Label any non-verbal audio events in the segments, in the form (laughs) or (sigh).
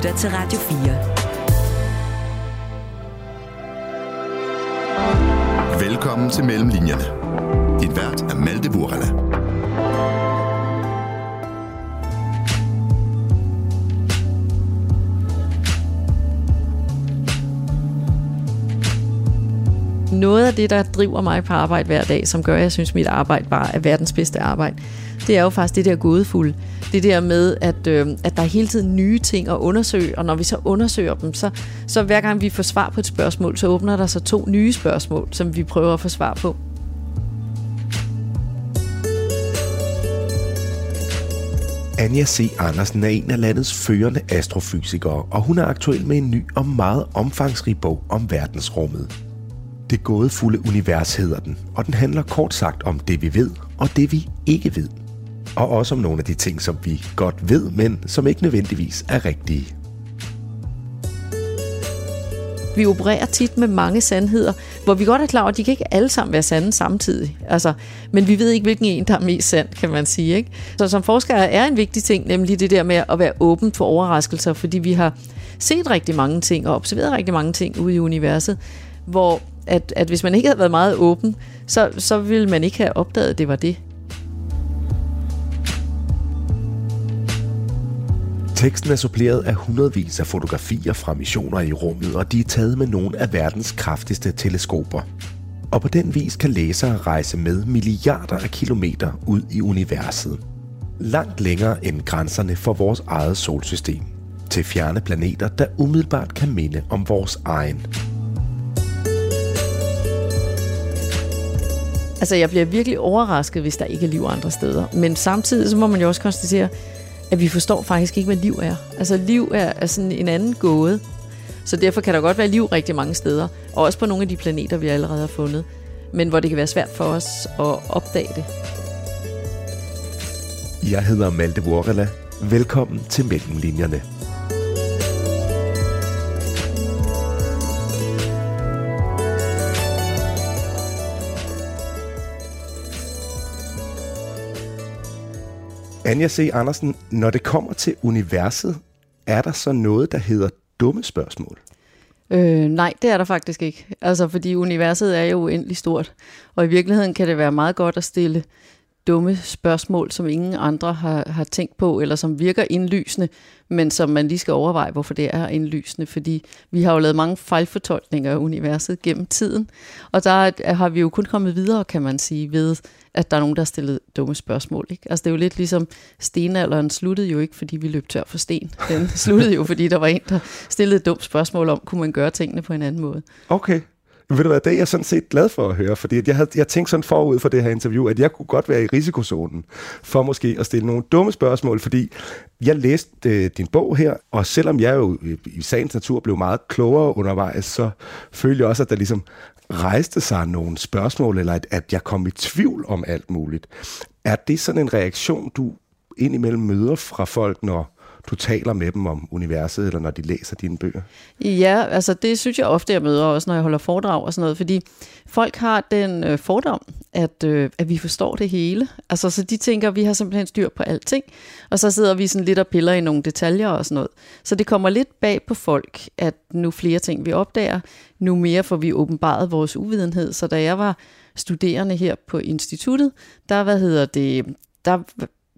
lytter til Radio 4. Velkommen til Mellemlinjerne. Din vært er Malte Burala. Noget af det, der driver mig på arbejde hver dag, som gør, at jeg synes, at mit arbejde bare er verdens bedste arbejde, det er jo faktisk det der gådefulde. Det der med, at, øh, at der er hele tiden nye ting at undersøge, og når vi så undersøger dem, så, så hver gang vi får svar på et spørgsmål, så åbner der sig to nye spørgsmål, som vi prøver at få svar på. Anja C. Andersen er en af landets førende astrofysikere, og hun er aktuel med en ny og meget omfangsrig bog om verdensrummet. Det gådefulde univers hedder den, og den handler kort sagt om det, vi ved, og det, vi ikke ved. Og også om nogle af de ting, som vi godt ved, men som ikke nødvendigvis er rigtige. Vi opererer tit med mange sandheder, hvor vi godt er klar over, at de kan ikke alle sammen være sande samtidig. Altså, men vi ved ikke, hvilken en, der er mest sand, kan man sige. Ikke? Så som forsker er en vigtig ting, nemlig det der med at være åben for overraskelser, fordi vi har set rigtig mange ting og observeret rigtig mange ting ude i universet, hvor at, at hvis man ikke havde været meget åben, så, så ville man ikke have opdaget, at det var det. Teksten er suppleret af hundredvis af fotografier fra missioner i rummet, og de er taget med nogle af verdens kraftigste teleskoper. Og på den vis kan læsere rejse med milliarder af kilometer ud i universet. Langt længere end grænserne for vores eget solsystem. Til fjerne planeter, der umiddelbart kan minde om vores egen. Altså, jeg bliver virkelig overrasket, hvis der ikke er liv andre steder. Men samtidig så må man jo også konstatere, at vi forstår faktisk ikke, hvad liv er. Altså, liv er, er sådan en anden gåde. Så derfor kan der godt være liv rigtig mange steder. Og også på nogle af de planeter, vi allerede har fundet. Men hvor det kan være svært for os at opdage det. Jeg hedder Malte Vorela. Velkommen til Mellemlinjerne. Anja C. Andersen, når det kommer til universet, er der så noget, der hedder dumme spørgsmål? Øh, nej, det er der faktisk ikke. Altså, fordi universet er jo uendelig stort. Og i virkeligheden kan det være meget godt at stille dumme spørgsmål, som ingen andre har, har tænkt på, eller som virker indlysende, men som man lige skal overveje, hvorfor det er indlysende. Fordi vi har jo lavet mange fejlfortolkninger af universet gennem tiden, og der har vi jo kun kommet videre, kan man sige, ved at der er nogen, der har stillet dumme spørgsmål. Ikke? Altså det er jo lidt ligesom stenalderen sluttede jo ikke, fordi vi løb tør for sten. Den sluttede jo, fordi der var en, der stillede et dumt spørgsmål om, kunne man gøre tingene på en anden måde. Okay. Ved du hvad, det er jeg sådan set glad for at høre, fordi jeg havde jeg tænkte sådan forud for det her interview, at jeg kunne godt være i risikozonen for måske at stille nogle dumme spørgsmål, fordi jeg læste øh, din bog her, og selvom jeg jo i, i sagens natur blev meget klogere undervejs, så følte jeg også, at der ligesom rejste sig nogle spørgsmål, eller at, at jeg kom i tvivl om alt muligt. Er det sådan en reaktion, du indimellem møder fra folk, når du taler med dem om universet, eller når de læser dine bøger? Ja, altså det synes jeg ofte, jeg møder også, når jeg holder foredrag og sådan noget, fordi folk har den øh, fordom, at, øh, at vi forstår det hele. Altså så de tænker, at vi har simpelthen styr på alting, og så sidder vi sådan lidt og piller i nogle detaljer og sådan noget. Så det kommer lidt bag på folk, at nu flere ting vi opdager, nu mere får vi åbenbaret vores uvidenhed. Så da jeg var studerende her på instituttet, der, hvad hedder det, der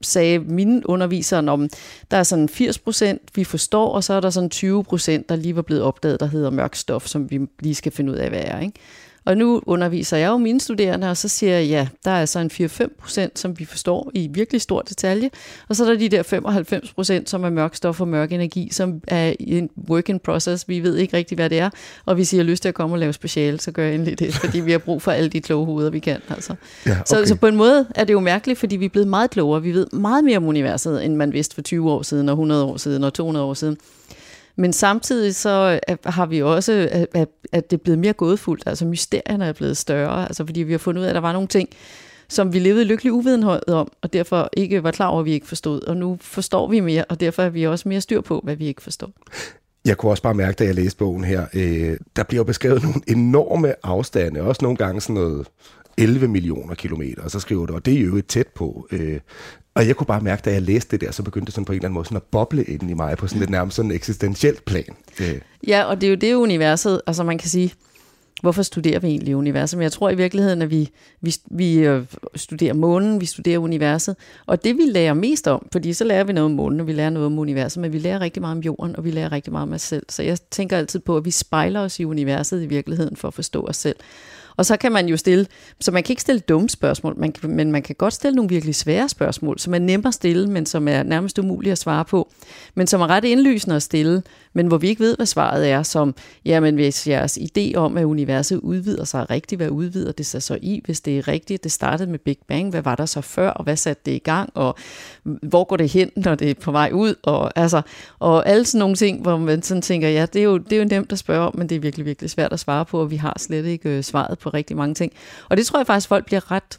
sagde mine undervisere om, der er sådan 80 procent, vi forstår, og så er der sådan 20 procent, der lige var blevet opdaget, der hedder mørk stof, som vi lige skal finde ud af, hvad er. Ikke? Og nu underviser jeg jo mine studerende, og så siger jeg, ja, der er altså en 4-5 procent, som vi forstår i virkelig stor detalje, og så er der de der 95 procent, som er mørk stof og mørk energi, som er en work in process. Vi ved ikke rigtig, hvad det er, og hvis I har lyst til at komme og lave special, så gør endelig det, fordi vi har brug for alle de kloge hoveder, vi kan. Altså. Ja, okay. så, så på en måde er det jo mærkeligt, fordi vi er blevet meget klogere. Vi ved meget mere om universet, end man vidste for 20 år siden, og 100 år siden, og 200 år siden. Men samtidig så øh, har vi også, øh, øh, at det er blevet mere gådefuldt, altså mysterierne er blevet større, altså fordi vi har fundet ud af, at der var nogle ting, som vi levede lykkelig uvidenhed om, og derfor ikke var klar over, at vi ikke forstod. Og nu forstår vi mere, og derfor er vi også mere styr på, hvad vi ikke forstår. Jeg kunne også bare mærke, da jeg læste bogen her, øh, der bliver beskrevet nogle enorme afstande, også nogle gange sådan noget 11 millioner kilometer, og så skriver du, og det er jo et tæt på. Øh, og jeg kunne bare mærke, da jeg læste det der, så begyndte det sådan på en eller anden måde sådan at boble ind i mig på sådan lidt nærmest sådan en eksistentielt plan. Det. Ja, og det er jo det universet, altså man kan sige, hvorfor studerer vi egentlig universet? Men jeg tror i virkeligheden, at vi, vi, vi øh, studerer månen, vi studerer universet, og det vi lærer mest om, fordi så lærer vi noget om månen, og vi lærer noget om universet, men vi lærer rigtig meget om jorden, og vi lærer rigtig meget om os selv. Så jeg tænker altid på, at vi spejler os i universet i virkeligheden for at forstå os selv. Og så kan man jo stille, så man kan ikke stille dumme spørgsmål, man kan, men man kan godt stille nogle virkelig svære spørgsmål, som er nemmere at stille, men som er nærmest umulige at svare på, men som er ret indlysende at stille, men hvor vi ikke ved, hvad svaret er, som, jamen hvis jeres idé om, at universet udvider sig rigtigt, hvad udvider det sig så i, hvis det er rigtigt, det startede med Big Bang, hvad var der så før, og hvad satte det i gang, og hvor går det hen, når det er på vej ud, og, altså, og alle sådan nogle ting, hvor man sådan tænker, ja, det er, jo, det er jo nemt at spørge om, men det er virkelig, virkelig svært at svare på, og vi har slet ikke øh, svaret på rigtig mange ting. Og det tror jeg faktisk, folk bliver ret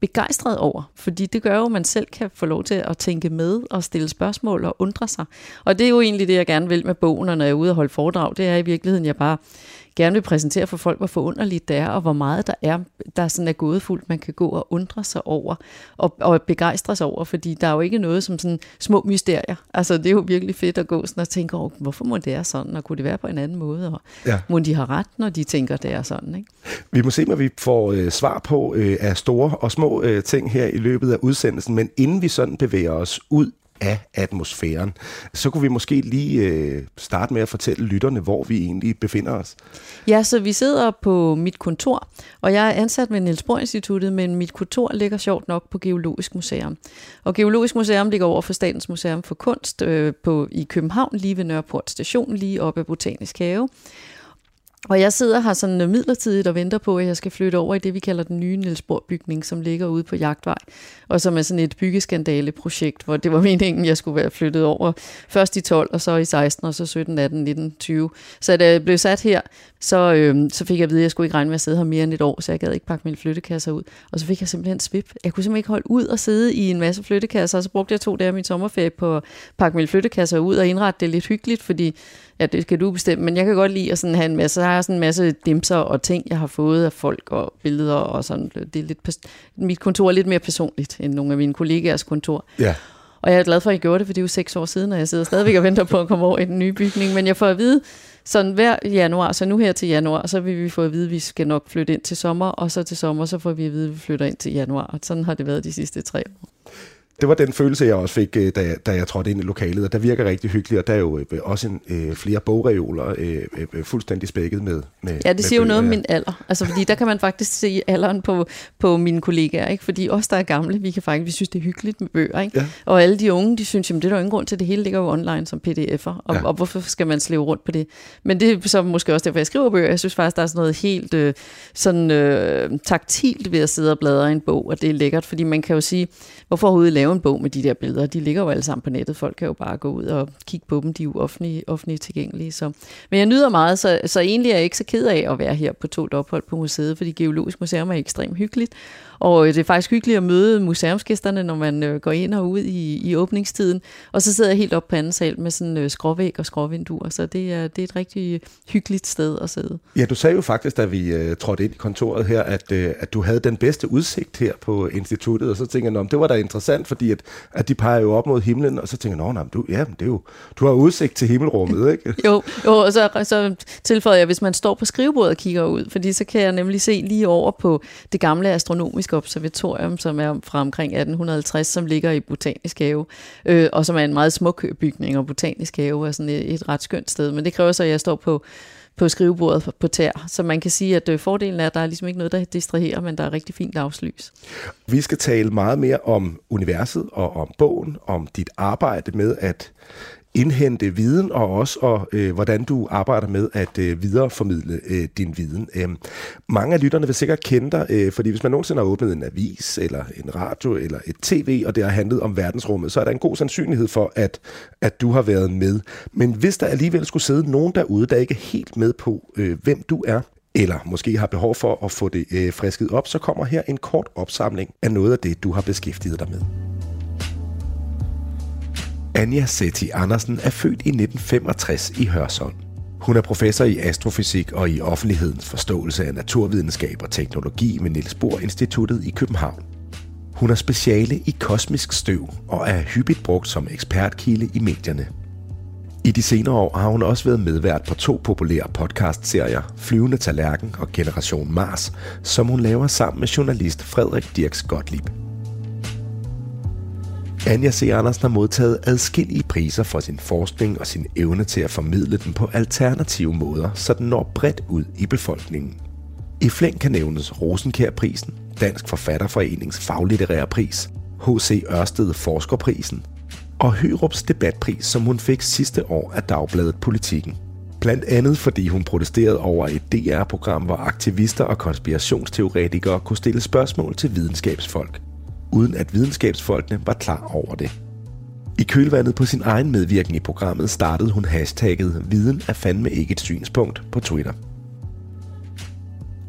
begejstret over, fordi det gør jo, at man selv kan få lov til at tænke med og stille spørgsmål og undre sig. Og det er jo egentlig det, jeg gerne vil med bogen, og når jeg er ude og holde foredrag, det er i virkeligheden, jeg bare gerne vil præsentere for folk, hvor forunderligt det er, og hvor meget der er, der sådan er gådefuldt, man kan gå og undre sig over, og, og begejstre sig over, fordi der er jo ikke noget som sådan små mysterier. Altså det er jo virkelig fedt at gå sådan og tænke over, hvorfor må det være sådan, og kunne det være på en anden måde, og ja. må de have ret, når de tænker, det er sådan. Ikke? Vi må se, hvad vi får øh, svar på øh, af store og små øh, ting her i løbet af udsendelsen, men inden vi sådan bevæger os ud af atmosfæren. Så kunne vi måske lige øh, starte med at fortælle lytterne, hvor vi egentlig befinder os. Ja, så vi sidder på mit kontor, og jeg er ansat ved Niels Bohr Instituttet, men mit kontor ligger sjovt nok på Geologisk Museum. Og Geologisk Museum ligger over for Statens Museum for Kunst øh, på, i København, lige ved Nørreport Station, lige oppe af Botanisk Have. Og jeg sidder her sådan øh, midlertidigt og venter på, at jeg skal flytte over i det, vi kalder den nye Niels bygning som ligger ude på Jagtvej, og som er sådan et byggeskandale-projekt, hvor det var meningen, jeg skulle være flyttet over først i 12, og så i 16, og så 17, 18, 19, 20. Så da jeg blev sat her, så, øh, så fik jeg at vide, at jeg skulle ikke regne med at sidde her mere end et år, så jeg gad ikke pakke mine flyttekasser ud. Og så fik jeg simpelthen svip. Jeg kunne simpelthen ikke holde ud og sidde i en masse flyttekasser, og så brugte jeg to dage af min sommerferie på at pakke mine flyttekasser ud og indrette det lidt hyggeligt, fordi ja, det skal du bestemme, men jeg kan godt lide at sådan have en masse, så har jeg sådan en masse dimser og ting, jeg har fået af folk og billeder og sådan. Det er lidt, mit kontor er lidt mere personligt end nogle af mine kollegaers kontor. Ja. Og jeg er glad for, at I gjorde det, for det er jo seks år siden, og jeg sidder stadigvæk og venter på at komme over i den nye bygning. Men jeg får at vide, sådan hver januar, så nu her til januar, så vil vi få at vide, at vi skal nok flytte ind til sommer, og så til sommer, så får vi at vide, at vi flytter ind til januar. Og sådan har det været de sidste tre år det var den følelse, jeg også fik, øh, da jeg, da jeg trådte ind i lokalet, og der virker rigtig hyggeligt, og der er jo øh, også en, øh, flere bogreoler øh, øh, fuldstændig spækket med, med Ja, det siger jo noget om min alder, altså fordi der kan man faktisk se alderen på, på mine kollegaer, ikke? fordi os, der er gamle, vi kan faktisk, vi synes, det er hyggeligt med bøger, ikke? Ja. og alle de unge, de synes, jamen det er der ingen grund til, det hele ligger jo online som pdf'er, og, ja. og hvorfor skal man slæve rundt på det? Men det er så måske også derfor, jeg skriver bøger, jeg synes faktisk, der er sådan noget helt øh, sådan øh, taktilt ved at sidde og bladre i en bog, og det er lækkert, fordi man kan jo sige, hvorfor overhovedet lave en bog med de der billeder? De ligger jo alle sammen på nettet. Folk kan jo bare gå ud og kigge på dem. De er jo offentlige, offentlige tilgængelige. Så. Men jeg nyder meget, så, så egentlig er jeg ikke så ked af at være her på to ophold på museet, fordi Geologisk Museum er ekstremt hyggeligt. Og det er faktisk hyggeligt at møde museumsgæsterne, når man øh, går ind og ud i, i åbningstiden. Og så sidder jeg helt op på anden sal med sådan øh, skråvæg og skråvinduer, så det er, det er et rigtig hyggeligt sted at sidde. Ja, du sagde jo faktisk, da vi uh, trådte ind i kontoret her, at, uh, at du havde den bedste udsigt her på instituttet, og så tænkte jeg, det var da interessant, fordi at, at de peger jo op mod himlen, og så tænker jeg, du, ja, det er jo, du har udsigt til himmelrummet, ikke? (laughs) jo, jo, og så, så tilføjer jeg, hvis man står på skrivebordet og kigger ud, fordi så kan jeg nemlig se lige over på det gamle astronomiske Botanisk Observatorium, som er fra omkring 1850, som ligger i Botanisk Have, øh, og som er en meget smuk bygning, og Botanisk Have er sådan et, et ret skønt sted. Men det kræver så, at jeg står på på skrivebordet på tær. Så man kan sige, at øh, fordelen er, at der er ligesom ikke noget, der distraherer, men der er rigtig fint dagslys. Vi skal tale meget mere om universet og om bogen, om dit arbejde med at indhente viden, og også og, øh, hvordan du arbejder med at øh, videreformidle øh, din viden. Øh, mange af lytterne vil sikkert kende dig, øh, fordi hvis man nogensinde har åbnet en avis, eller en radio, eller et tv, og det har handlet om verdensrummet, så er der en god sandsynlighed for, at, at du har været med. Men hvis der alligevel skulle sidde nogen derude, der ikke er helt med på, øh, hvem du er, eller måske har behov for at få det øh, frisket op, så kommer her en kort opsamling af noget af det, du har beskæftiget dig med. Anja Setti Andersen er født i 1965 i Hørsholm. Hun er professor i astrofysik og i offentlighedens forståelse af naturvidenskab og teknologi ved Niels Bohr Instituttet i København. Hun er speciale i kosmisk støv og er hyppigt brugt som ekspertkilde i medierne. I de senere år har hun også været medvært på to populære podcastserier, Flyvende Tallerken og Generation Mars, som hun laver sammen med journalist Frederik Dirks Gottlieb. Anja C. Andersen har modtaget adskillige priser for sin forskning og sin evne til at formidle den på alternative måder, så den når bredt ud i befolkningen. I flæng kan nævnes Rosenkærprisen, Dansk Forfatterforenings faglitterære pris, H.C. Ørsted Forskerprisen og Hørups debatpris, som hun fik sidste år af Dagbladet Politikken. Blandt andet fordi hun protesterede over et DR-program, hvor aktivister og konspirationsteoretikere kunne stille spørgsmål til videnskabsfolk, uden at videnskabsfolkene var klar over det. I kølvandet på sin egen medvirken i programmet startede hun hashtagget Viden er fandme ikke et synspunkt på Twitter.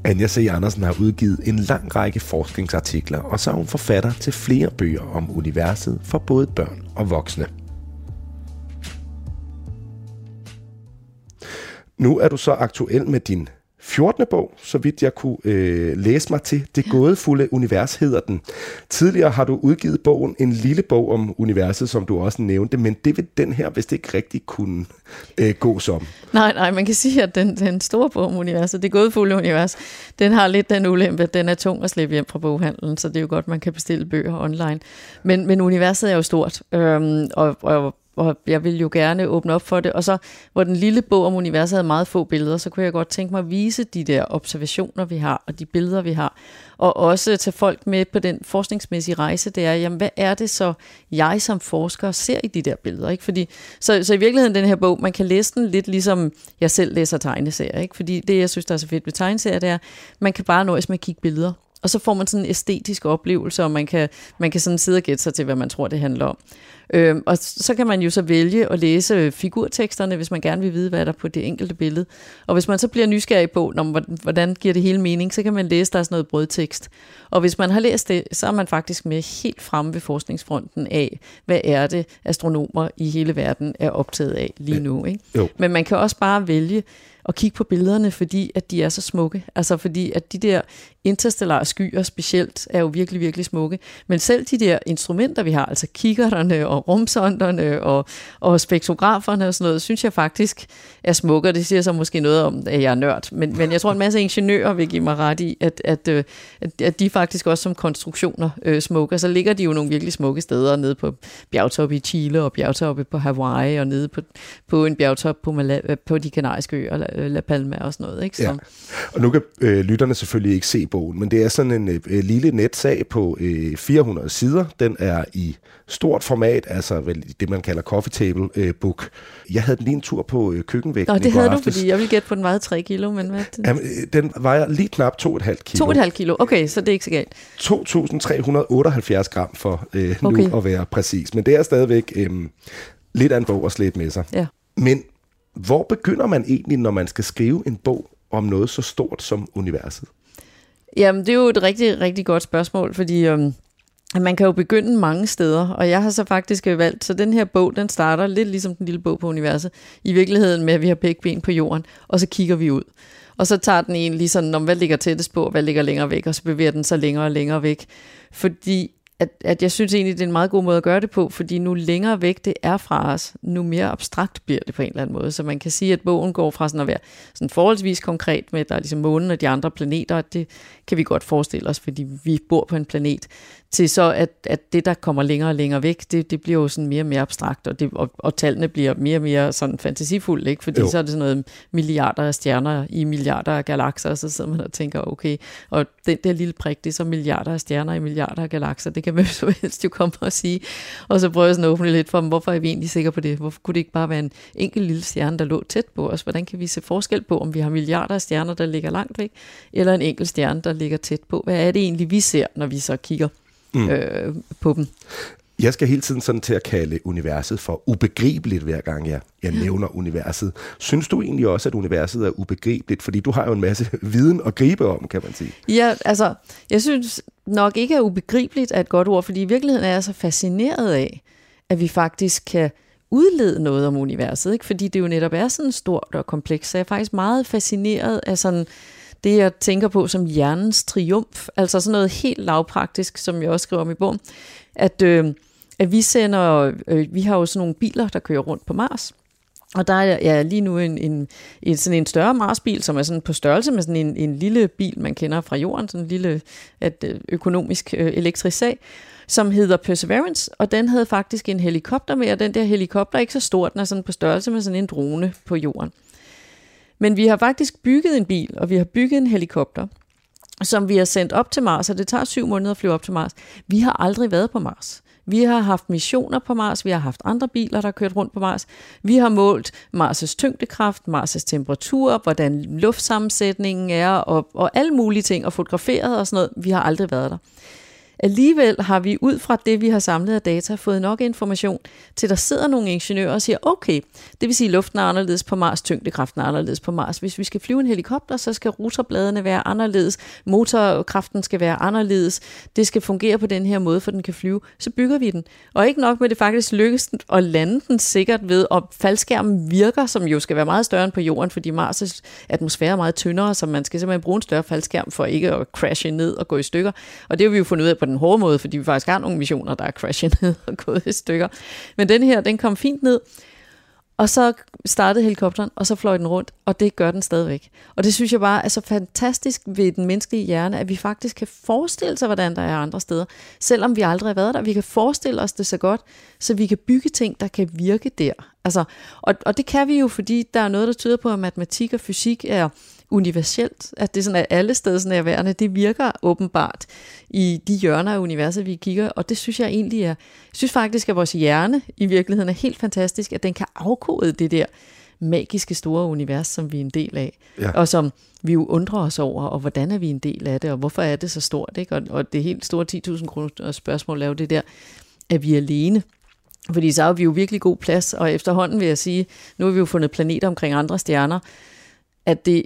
Anja C. Andersen har udgivet en lang række forskningsartikler, og så er hun forfatter til flere bøger om universet for både børn og voksne. Nu er du så aktuel med din 14. bog, så vidt jeg kunne øh, læse mig til. Det gådefulde univers hedder den. Tidligere har du udgivet bogen En lille bog om universet, som du også nævnte, men det vil den her vist ikke rigtig kunne øh, gå som. Nej, nej, man kan sige, at den, den store bog om universet, det gådefulde univers, den har lidt den ulempe, at den er tung at slippe hjem fra boghandlen, så det er jo godt, man kan bestille bøger online. Men, men universet er jo stort, øhm, og, og og jeg vil jo gerne åbne op for det. Og så, hvor den lille bog om universet havde meget få billeder, så kunne jeg godt tænke mig at vise de der observationer, vi har, og de billeder, vi har. Og også tage folk med på den forskningsmæssige rejse, det er, jamen, hvad er det så, jeg som forsker ser i de der billeder? Ikke? Fordi, så, så i virkeligheden, den her bog, man kan læse den lidt ligesom jeg selv læser tegneserier. Ikke? Fordi det, jeg synes, der er så fedt ved tegneserier, det er, man kan bare nøjes med at kigge billeder. Og så får man sådan en æstetisk oplevelse, og man kan, man kan sådan sidde og gætte sig til, hvad man tror, det handler om. Øhm, og så kan man jo så vælge at læse figurteksterne, hvis man gerne vil vide, hvad der er på det enkelte billede. Og hvis man så bliver nysgerrig på, når, hvordan giver det hele mening, så kan man læse, der er sådan noget brødtekst. Og hvis man har læst det, så er man faktisk med helt fremme ved forskningsfronten af, hvad er det, astronomer i hele verden er optaget af lige nu. Ikke? Jo. Men man kan også bare vælge, at kigge på billederne, fordi at de er så smukke. Altså fordi at de der interstellare skyer specielt er jo virkelig, virkelig smukke. Men selv de der instrumenter, vi har, altså kikkerterne og rumsonderne og, og spektrograferne og sådan noget, synes jeg faktisk er smukke, og det siger så måske noget om, at jeg er nørd. Men, men jeg tror, en masse ingeniører vil give mig ret i, at, at, øh, at, at de faktisk også som konstruktioner øh, smukke. Og så ligger de jo nogle virkelig smukke steder nede på bjergtoppe i Chile og bjergtoppe på Hawaii og nede på, på en bjergtop på, Mala- på de kanariske øer, La, La Palma og sådan noget. Ikke? Så. Ja. Og nu kan øh, lytterne selvfølgelig ikke se bogen, men det er sådan en øh, lille netsag på øh, 400 sider. Den er i stort format, altså vel, det man kalder coffee table øh, book. Jeg havde den lige en tur på øh, køkkenvæggen Nå, det havde du, fordi jeg ville gætte på, den vejede 3 kilo, men hvad? Den, Jamen, øh, den vejer lige knap 2,5 kilo. 2,5 kilo, okay, så det er ikke så galt. 2.378 gram for øh, okay. nu at være præcis, men det er stadigvæk øh, lidt af en bog at slæbe med sig. Ja. Men hvor begynder man egentlig, når man skal skrive en bog om noget så stort som universet? Jamen, det er jo et rigtig, rigtig godt spørgsmål, fordi øhm, man kan jo begynde mange steder, og jeg har så faktisk øh, valgt, så den her bog, den starter lidt ligesom den lille bog på universet, i virkeligheden med, at vi har begge ben på jorden, og så kigger vi ud. Og så tager den egentlig sådan, om hvad ligger tættest på, og hvad ligger længere væk, og så bevæger den sig længere og længere væk. Fordi at, at jeg synes egentlig, det er en meget god måde at gøre det på, fordi nu længere væk det er fra os, nu mere abstrakt bliver det på en eller anden måde. Så man kan sige, at bogen går fra sådan at være sådan forholdsvis konkret med, at der er ligesom månen og de andre planeter, og det kan vi godt forestille os, fordi vi bor på en planet, til så, at, at det, der kommer længere og længere væk, det, det bliver jo sådan mere og mere abstrakt, og, det, og, og tallene bliver mere og mere sådan fantasifulde, ikke? fordi jo. så er det sådan noget milliarder af stjerner i milliarder af galakser, og så sidder man og tænker, okay, og den der lille prik, det er så milliarder af stjerner i milliarder af galakser, det kan man (laughs) jo helst jo komme og sige. Og så prøver jeg sådan at åbne lidt for dem, hvorfor er vi egentlig sikre på det? Hvorfor kunne det ikke bare være en enkelt lille stjerne, der lå tæt på os? Hvordan kan vi se forskel på, om vi har milliarder af stjerner, der ligger langt væk, eller en enkelt stjerne, der ligger tæt på? Hvad er det egentlig, vi ser, når vi så kigger mm. øh, på dem. Jeg skal hele tiden sådan til at kalde universet for ubegribeligt, hver gang jeg, jeg nævner universet. Synes du egentlig også, at universet er ubegribeligt? Fordi du har jo en masse (laughs) viden at gribe om, kan man sige. Ja, altså, jeg synes nok ikke, at ubegribeligt er et godt ord, fordi i virkeligheden er jeg så fascineret af, at vi faktisk kan udlede noget om universet, ikke? fordi det jo netop er sådan stort og komplekst. Så jeg er faktisk meget fascineret af sådan det, jeg tænker på som hjernens triumf, altså sådan noget helt lavpraktisk, som jeg også skriver om i bogen, at, øh, at vi sender, øh, vi har jo sådan nogle biler, der kører rundt på Mars, og der er ja, lige nu en, en, en, sådan en større Marsbil, som er sådan på størrelse med sådan en, en lille bil, man kender fra jorden, sådan en lille at, øh, økonomisk øh, elektrisk sag, som hedder Perseverance, og den havde faktisk en helikopter med, og den der helikopter er ikke så stor, den er sådan på størrelse med sådan en drone på jorden. Men vi har faktisk bygget en bil, og vi har bygget en helikopter, som vi har sendt op til Mars, og det tager syv måneder at flyve op til Mars. Vi har aldrig været på Mars. Vi har haft missioner på Mars, vi har haft andre biler, der har kørt rundt på Mars. Vi har målt Mars' tyngdekraft, Mars' temperatur, hvordan luftsammensætningen er, og, og alle mulige ting, og fotograferet og sådan noget. Vi har aldrig været der. Alligevel har vi ud fra det, vi har samlet af data, fået nok information til, der sidder nogle ingeniører og siger, okay, det vil sige, at luften er anderledes på Mars, tyngdekraften er anderledes på Mars. Hvis vi skal flyve en helikopter, så skal rotorbladene være anderledes, motorkraften skal være anderledes, det skal fungere på den her måde, for den kan flyve. Så bygger vi den. Og ikke nok med, det faktisk lykkes at lande den sikkert ved, og faldskærmen virker, som jo skal være meget større end på jorden, fordi Mars' atmosfære er meget tyndere, så man skal simpelthen bruge en større faldskærm for ikke at crashe ned og gå i stykker. Og det har vi jo fundet ud af på den hårde måde, fordi vi faktisk har nogle missioner, der er crashet (laughs) ned og gået i stykker. Men den her, den kom fint ned, og så startede helikopteren, og så fløj den rundt, og det gør den stadigvæk. Og det synes jeg bare er så fantastisk ved den menneskelige hjerne, at vi faktisk kan forestille sig, hvordan der er andre steder, selvom vi aldrig har været der. Vi kan forestille os det så godt, så vi kan bygge ting, der kan virke der. Altså, og, og det kan vi jo, fordi der er noget, der tyder på, at matematik og fysik er universelt, at det er sådan, at alle stedsnærværende, det virker åbenbart i de hjørner af universet, vi kigger, og det synes jeg egentlig er, jeg synes faktisk, at vores hjerne i virkeligheden er helt fantastisk, at den kan afkode det der magiske store univers, som vi er en del af, ja. og som vi jo undrer os over, og hvordan er vi en del af det, og hvorfor er det så stort, ikke? Og, og det helt store 10.000 kroner spørgsmål er jo det der, er vi alene? Fordi så har vi jo virkelig god plads, og efterhånden vil jeg sige, nu har vi jo fundet planeter omkring andre stjerner, at det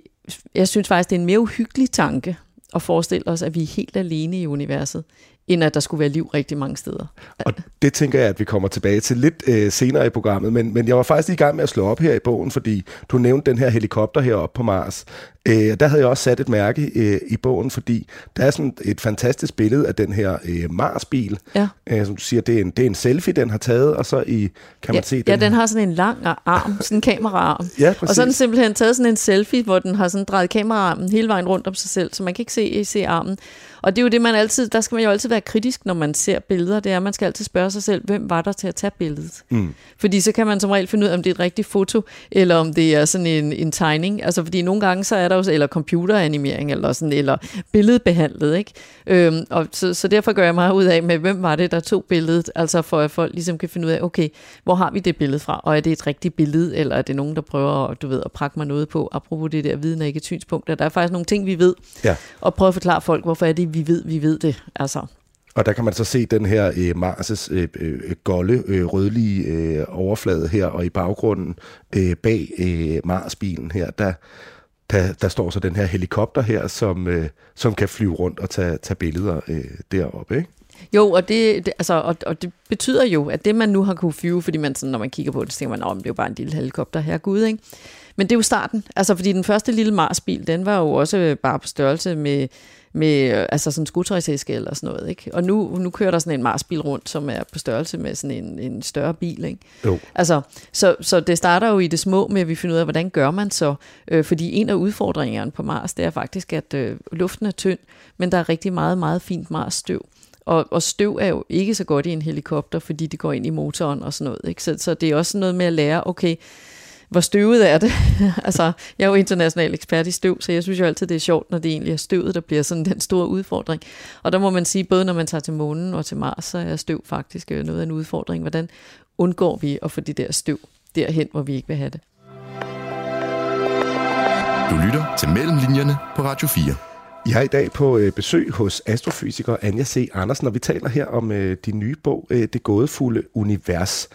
jeg synes faktisk, det er en mere uhyggelig tanke at forestille os, at vi er helt alene i universet, end at der skulle være liv rigtig mange steder. Og det tænker jeg, at vi kommer tilbage til lidt øh, senere i programmet, men, men jeg var faktisk i gang med at slå op her i bogen, fordi du nævnte den her helikopter heroppe på Mars. Øh, der havde jeg også sat et mærke øh, i bogen, fordi der er sådan et fantastisk billede af den her øh, Mars-bil, ja. øh, som du siger, det er, en, det er en selfie, den har taget, og så i, kan man ja, se den Ja, den har sådan en lang arm, sådan en kameraarm. (laughs) ja, præcis. Og så har den simpelthen taget sådan en selfie, hvor den har sådan drejet kameraarmen hele vejen rundt om sig selv, så man kan ikke se, se armen. Og det er jo det, man altid, der skal man jo altid være kritisk, når man ser billeder. Det er, at man skal altid spørge sig selv, hvem var der til at tage billedet? Mm. Fordi så kan man som regel finde ud af, om det er et rigtigt foto, eller om det er sådan en, en tegning. Altså fordi nogle gange så er der jo, eller computeranimering, eller sådan, eller billedbehandlet, ikke? Øhm, og så, så derfor gør jeg mig ud af med, hvem var det, der tog billedet? Altså for at folk ligesom kan finde ud af, okay, hvor har vi det billede fra? Og er det et rigtigt billede, eller er det nogen, der prøver at, du ved, at prakke mig noget på? Apropos det der viden er ikke et synspunkt. Der er faktisk nogle ting, vi ved, ja. og prøve at forklare folk, hvorfor er det, vi ved, vi ved det. Altså. Og der kan man så se den her øh, Mars' øh, øh, golde, øh, rødlige øh, overflade her, og i baggrunden øh, bag øh, Mars-bilen her, der, der, der står så den her helikopter her, som, øh, som kan flyve rundt og tage, tage billeder øh, deroppe, ikke? Jo, og det, det, altså, og, og det betyder jo, at det man nu har kunne flyve, fordi man sådan, når man kigger på det, så tænker man, at det er jo bare en lille helikopter her, gud, ikke? Men det er jo starten, altså fordi den første lille Mars-bil, den var jo også bare på størrelse med med øh, altså sådan en eller sådan noget. Ikke? Og nu, nu kører der sådan en Marsbil rundt, som er på størrelse med sådan en, en større bil. Ikke? Jo. Altså, så, så det starter jo i det små med, at vi finder ud af, hvordan gør man så? Øh, fordi en af udfordringerne på Mars, det er faktisk, at øh, luften er tynd, men der er rigtig meget, meget fint Mars-støv. Og, og støv er jo ikke så godt i en helikopter, fordi det går ind i motoren og sådan noget. Ikke? Så, så det er også noget med at lære, okay, hvor støvet er det? (laughs) altså, jeg er jo international ekspert i støv, så jeg synes jo altid, det er sjovt, når det egentlig er støvet, der bliver sådan den store udfordring. Og der må man sige, både når man tager til månen og til Mars, så er støv faktisk øh, noget af en udfordring. Hvordan undgår vi at få det der støv derhen, hvor vi ikke vil have det? Du lytter til Mellemlinjerne på Radio 4. Jeg er i dag på øh, besøg hos astrofysiker Anja C. Andersen, og vi taler her om øh, din nye bog, øh, Det gådefulde univers.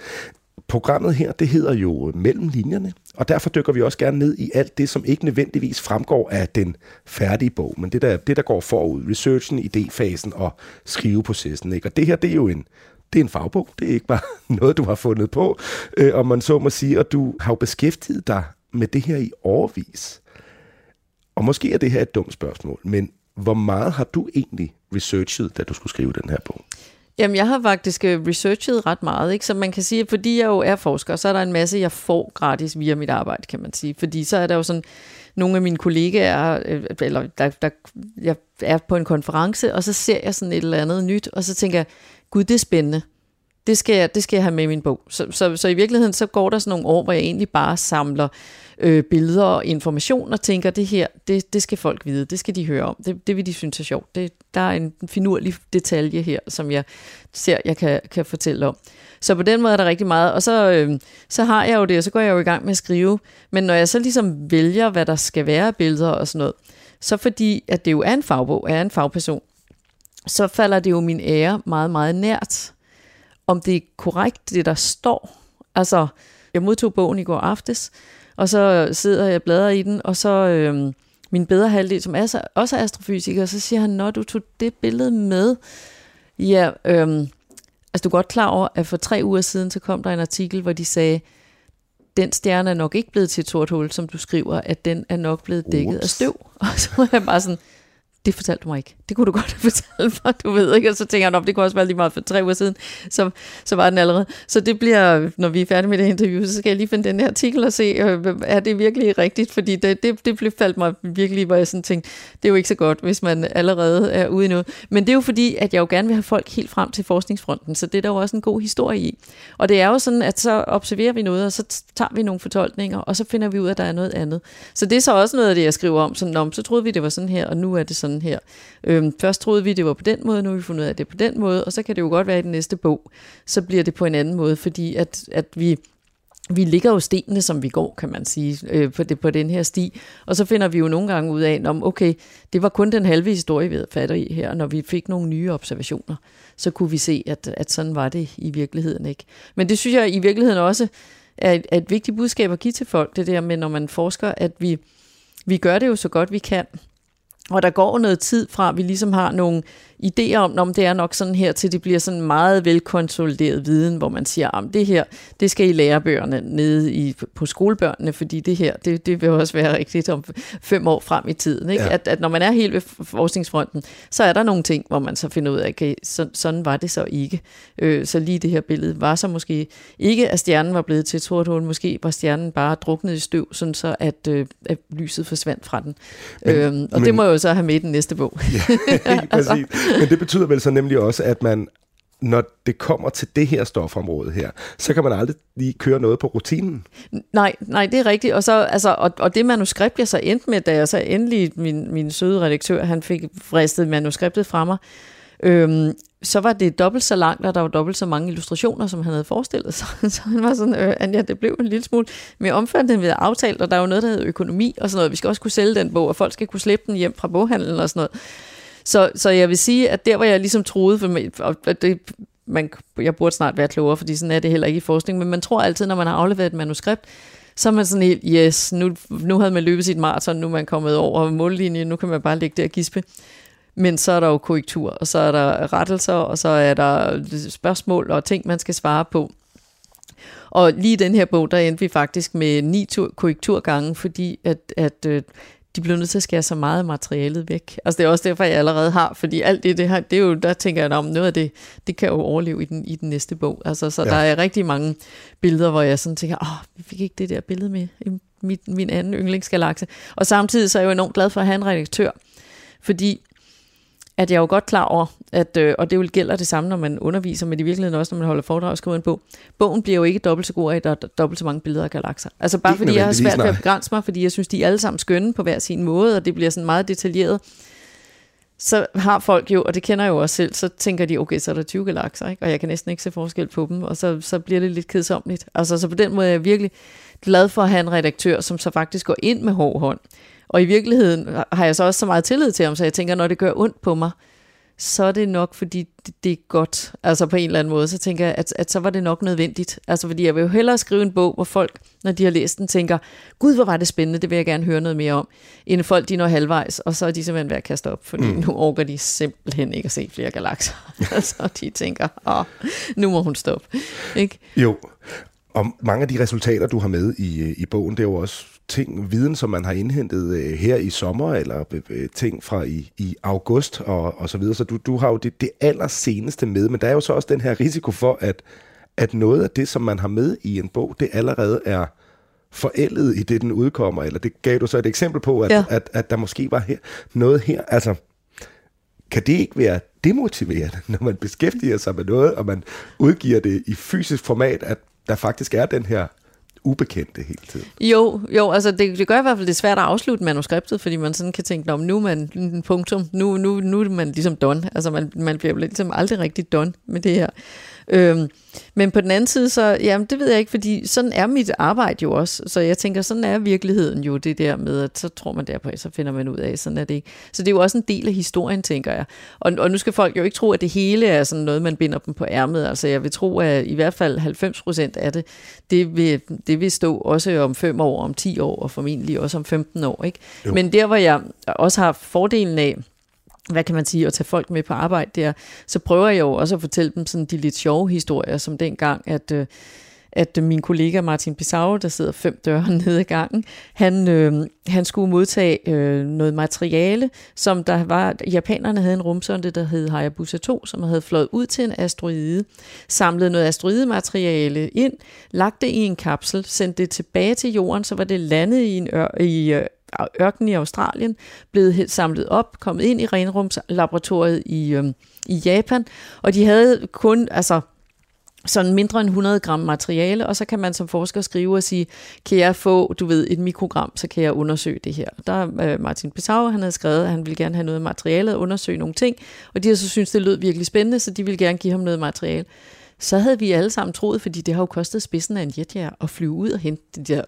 Programmet her, det hedder jo øh, Mellem linjerne, og derfor dykker vi også gerne ned i alt det, som ikke nødvendigvis fremgår af den færdige bog, men det der, det, der går forud, researchen, idéfasen og skriveprocessen. Ikke? Og det her, det er jo en det er en fagbog. Det er ikke bare (laughs) noget, du har fundet på, øh, om man så må sige. Og du har jo beskæftiget dig med det her i overvis. Og måske er det her et dumt spørgsmål, men hvor meget har du egentlig researchet, da du skulle skrive den her bog? Jamen, jeg har faktisk øh, researchet ret meget, ikke? Så man kan sige, at fordi jeg jo er forsker, så er der en masse, jeg får gratis via mit arbejde, kan man sige. Fordi så er der jo sådan, nogle af mine kollegaer, øh, eller der, der, jeg er på en konference, og så ser jeg sådan et eller andet nyt, og så tænker jeg, gud, det er spændende. Det skal jeg, det skal jeg have med i min bog. Så, så, så i virkeligheden, så går der sådan nogle år, hvor jeg egentlig bare samler øh, billeder og information, og tænker, det her, det, det skal folk vide, det skal de høre om, det, det vil de synes er sjovt. Det, der er en finurlig detalje her, som jeg ser, jeg kan, kan fortælle om. Så på den måde er der rigtig meget. Og så, øh, så har jeg jo det, og så går jeg jo i gang med at skrive. Men når jeg så ligesom vælger, hvad der skal være af billeder og sådan noget, så fordi, at det jo er en fagbog, er en fagperson, så falder det jo min ære meget, meget nært. Om det er korrekt, det der står. Altså, jeg modtog bogen i går aftes, og så sidder jeg og bladrer i den, og så øh, min bedre halvdel, som er, også er astrofysiker, så siger han, når du tog det billede med, ja, øh, Altså du er godt klar over, at for tre uger siden, så kom der en artikel, hvor de sagde, den stjerne er nok ikke blevet til et sort hul, som du skriver, at den er nok blevet dækket Ups. af støv. (laughs) Og så var jeg bare sådan, det fortalte du mig ikke. Det kunne du (laughs) godt have fortalt mig, du ved ikke. Og så tænker jeg, det kunne også være lige meget for tre uger siden, så, så var den allerede. Så det bliver, når vi er færdige med det interview, så skal jeg lige finde den her artikel og se, øh, er det virkelig rigtigt? Fordi det, det, det blev faldt mig virkelig, hvor jeg sådan tænkte, det er jo ikke så godt, hvis man allerede er ude i noget. Men det er jo fordi, at jeg jo gerne vil have folk helt frem til forskningsfronten, så det er der jo også en god historie i. Og det er jo sådan, at så observerer vi noget, og så tager vi nogle fortolkninger, og så finder vi ud af, at der er noget andet. Så det er så også noget af det, jeg skriver om. Sådan, om, så troede vi, det var sådan her, og nu er det sådan sådan her. Øhm, først troede vi, det var på den måde, nu har vi fundet ud af, at det er på den måde, og så kan det jo godt være, at i den næste bog, så bliver det på en anden måde, fordi at, at vi vi ligger jo stenene, som vi går, kan man sige, øh, på, det, på den her sti. Og så finder vi jo nogle gange ud af, om okay, det var kun den halve historie, vi havde fat i her, når vi fik nogle nye observationer, så kunne vi se, at, at sådan var det i virkeligheden ikke. Men det synes jeg i virkeligheden også er et, er et vigtigt budskab at give til folk, det der med, når man forsker, at vi, vi gør det jo så godt vi kan, og der går noget tid fra, at vi ligesom har nogle idéer om, om det er nok sådan her, til det bliver sådan meget velkonsolideret viden, hvor man siger, at det her, det skal I lære bøgerne nede i, på skolebørnene, fordi det her, det, det vil også være rigtigt om fem år frem i tiden. Ikke? Ja. At, at når man er helt ved forskningsfronten, så er der nogle ting, hvor man så finder ud af, okay, så, sådan var det så ikke. Øh, så lige det her billede var så måske ikke, at stjernen var blevet til et sort hul, måske var stjernen bare druknet i støv, sådan så at, øh, at lyset forsvandt fra den. Men, øhm, og men, det må jeg jo så have med i den næste bog. Ja, (laughs) altså. Men det betyder vel så nemlig også, at man når det kommer til det her stofområde her, så kan man aldrig lige køre noget på rutinen. Nej, nej, det er rigtigt. Og, så, altså, og, og det manuskript, jeg så endte med, da jeg så endelig, min, min søde redaktør, han fik fristet manuskriptet fra mig, øhm, så var det dobbelt så langt, og der var dobbelt så mange illustrationer, som han havde forestillet sig. (laughs) Så han var sådan, øh, Anja, det blev en lille smule mere omfattende, end vi havde aftalt, og der er jo noget, der hedder økonomi og sådan noget. Vi skal også kunne sælge den bog, og folk skal kunne slippe den hjem fra boghandlen og sådan noget. Så, så jeg vil sige, at der hvor jeg ligesom troede, for mig, og det, man, jeg burde snart være klogere, fordi sådan er det heller ikke i forskning, men man tror altid, når man har afleveret et manuskript, så er man sådan helt, yes, nu, nu havde man løbet sit maraton, nu er man kommet over mållinjen, nu kan man bare ligge der og gispe. Men så er der jo korrektur, og så er der rettelser, og så er der spørgsmål og ting, man skal svare på. Og lige i den her bog, der endte vi faktisk med ni korrekturgange, fordi at, at øh, de blev nødt til at skære så meget materialet væk. Altså det er også derfor, jeg allerede har, fordi alt det, det her, det er jo, der tænker jeg om noget af det, det kan jo overleve i den, i den næste bog. Altså, så ja. der er rigtig mange billeder, hvor jeg sådan tænker, åh, vi fik ikke det der billede med min, min anden yndlingsgalakse. Og samtidig så er jeg jo enormt glad for at have en redaktør, fordi at jeg er jo godt klar over, at, øh, og det vil gælder det samme, når man underviser, men i virkeligheden også, når man holder foredrag og skriver en bog. Bogen bliver jo ikke dobbelt så god af, at der er dobbelt så mange billeder af galakser. Altså bare fordi jeg har svært ved at begrænse mig, fordi jeg synes, de er alle sammen skønne på hver sin måde, og det bliver sådan meget detaljeret. Så har folk jo, og det kender jeg jo også selv, så tænker de, okay, så er der 20 galakser, ikke? og jeg kan næsten ikke se forskel på dem, og så, så bliver det lidt kedsomligt. Altså, så på den måde er jeg virkelig glad for at have en redaktør, som så faktisk går ind med hård hånd. Og i virkeligheden har jeg så også så meget tillid til ham, så jeg tænker, når det gør ondt på mig, så er det nok, fordi det, det er godt. Altså på en eller anden måde, så tænker jeg, at, at så var det nok nødvendigt. Altså fordi jeg vil jo hellere skrive en bog, hvor folk, når de har læst den, tænker, gud, hvor var det spændende, det vil jeg gerne høre noget mere om, end folk, de når halvvejs, og så er de simpelthen ved at kaste op, fordi mm. nu overgår de simpelthen ikke at se flere galakser. (laughs) altså de tænker, åh, nu må hun stoppe. Ikke? Jo, og mange af de resultater, du har med i, i bogen, det er jo også ting, viden, som man har indhentet øh, her i sommer, eller øh, øh, ting fra i, i august og, og så videre. Så du, du har jo det, det allerseneste med, men der er jo så også den her risiko for, at, at noget af det, som man har med i en bog, det allerede er forældet i det, den udkommer. Eller det gav du så et eksempel på, at, ja. at, at der måske var her, noget her. Altså, kan det ikke være demotiverende, (laughs) når man beskæftiger sig med noget, og man udgiver det i fysisk format, at der faktisk er den her ubekendte hele tiden. Jo, jo altså det, det gør i hvert fald, det svært at afslutte manuskriptet, fordi man sådan kan tænke, nu er man en punktum, nu, nu, nu er man ligesom done. Altså man, man bliver ligesom aldrig rigtig done med det her. Øhm, men på den anden side, så, jamen det ved jeg ikke, fordi sådan er mit arbejde jo også. Så jeg tænker, sådan er virkeligheden jo det der med, at så tror man derpå, så finder man ud af, sådan er det ikke. Så det er jo også en del af historien, tænker jeg. Og, og nu skal folk jo ikke tro, at det hele er sådan noget, man binder dem på ærmet. Altså jeg vil tro, at i hvert fald 90 procent af det, det vil, det vil stå også om 5 år, om 10 år, og formentlig også om 15 år. Ikke? Men der, hvor jeg også har fordelen af, hvad kan man sige, at tage folk med på arbejde der, så prøver jeg jo også at fortælle dem sådan de lidt sjove historier, som dengang, at, øh, at min kollega Martin Pissau, der sidder fem døre (laughs) nede i gangen, han, øh, han skulle modtage øh, noget materiale, som der var, japanerne havde en rumsonde, der hed Hayabusa 2, som havde fløjet ud til en asteroide, samlet noget asteroidemateriale ind, lagt det i en kapsel, sendt det tilbage til jorden, så var det landet i en ør, i øh, ørken i Australien, blevet helt samlet op, kommet ind i renrumslaboratoriet i, øh, i Japan, og de havde kun, altså sådan mindre end 100 gram materiale, og så kan man som forsker skrive og sige, kan jeg få, du ved, et mikrogram, så kan jeg undersøge det her. Der er øh, Martin Pesau, han havde skrevet, at han ville gerne have noget materiale og undersøge nogle ting, og de har så synes det lød virkelig spændende, så de ville gerne give ham noget materiale så havde vi alle sammen troet, fordi det har jo kostet spidsen af en jetjager at flyve ud og hente de der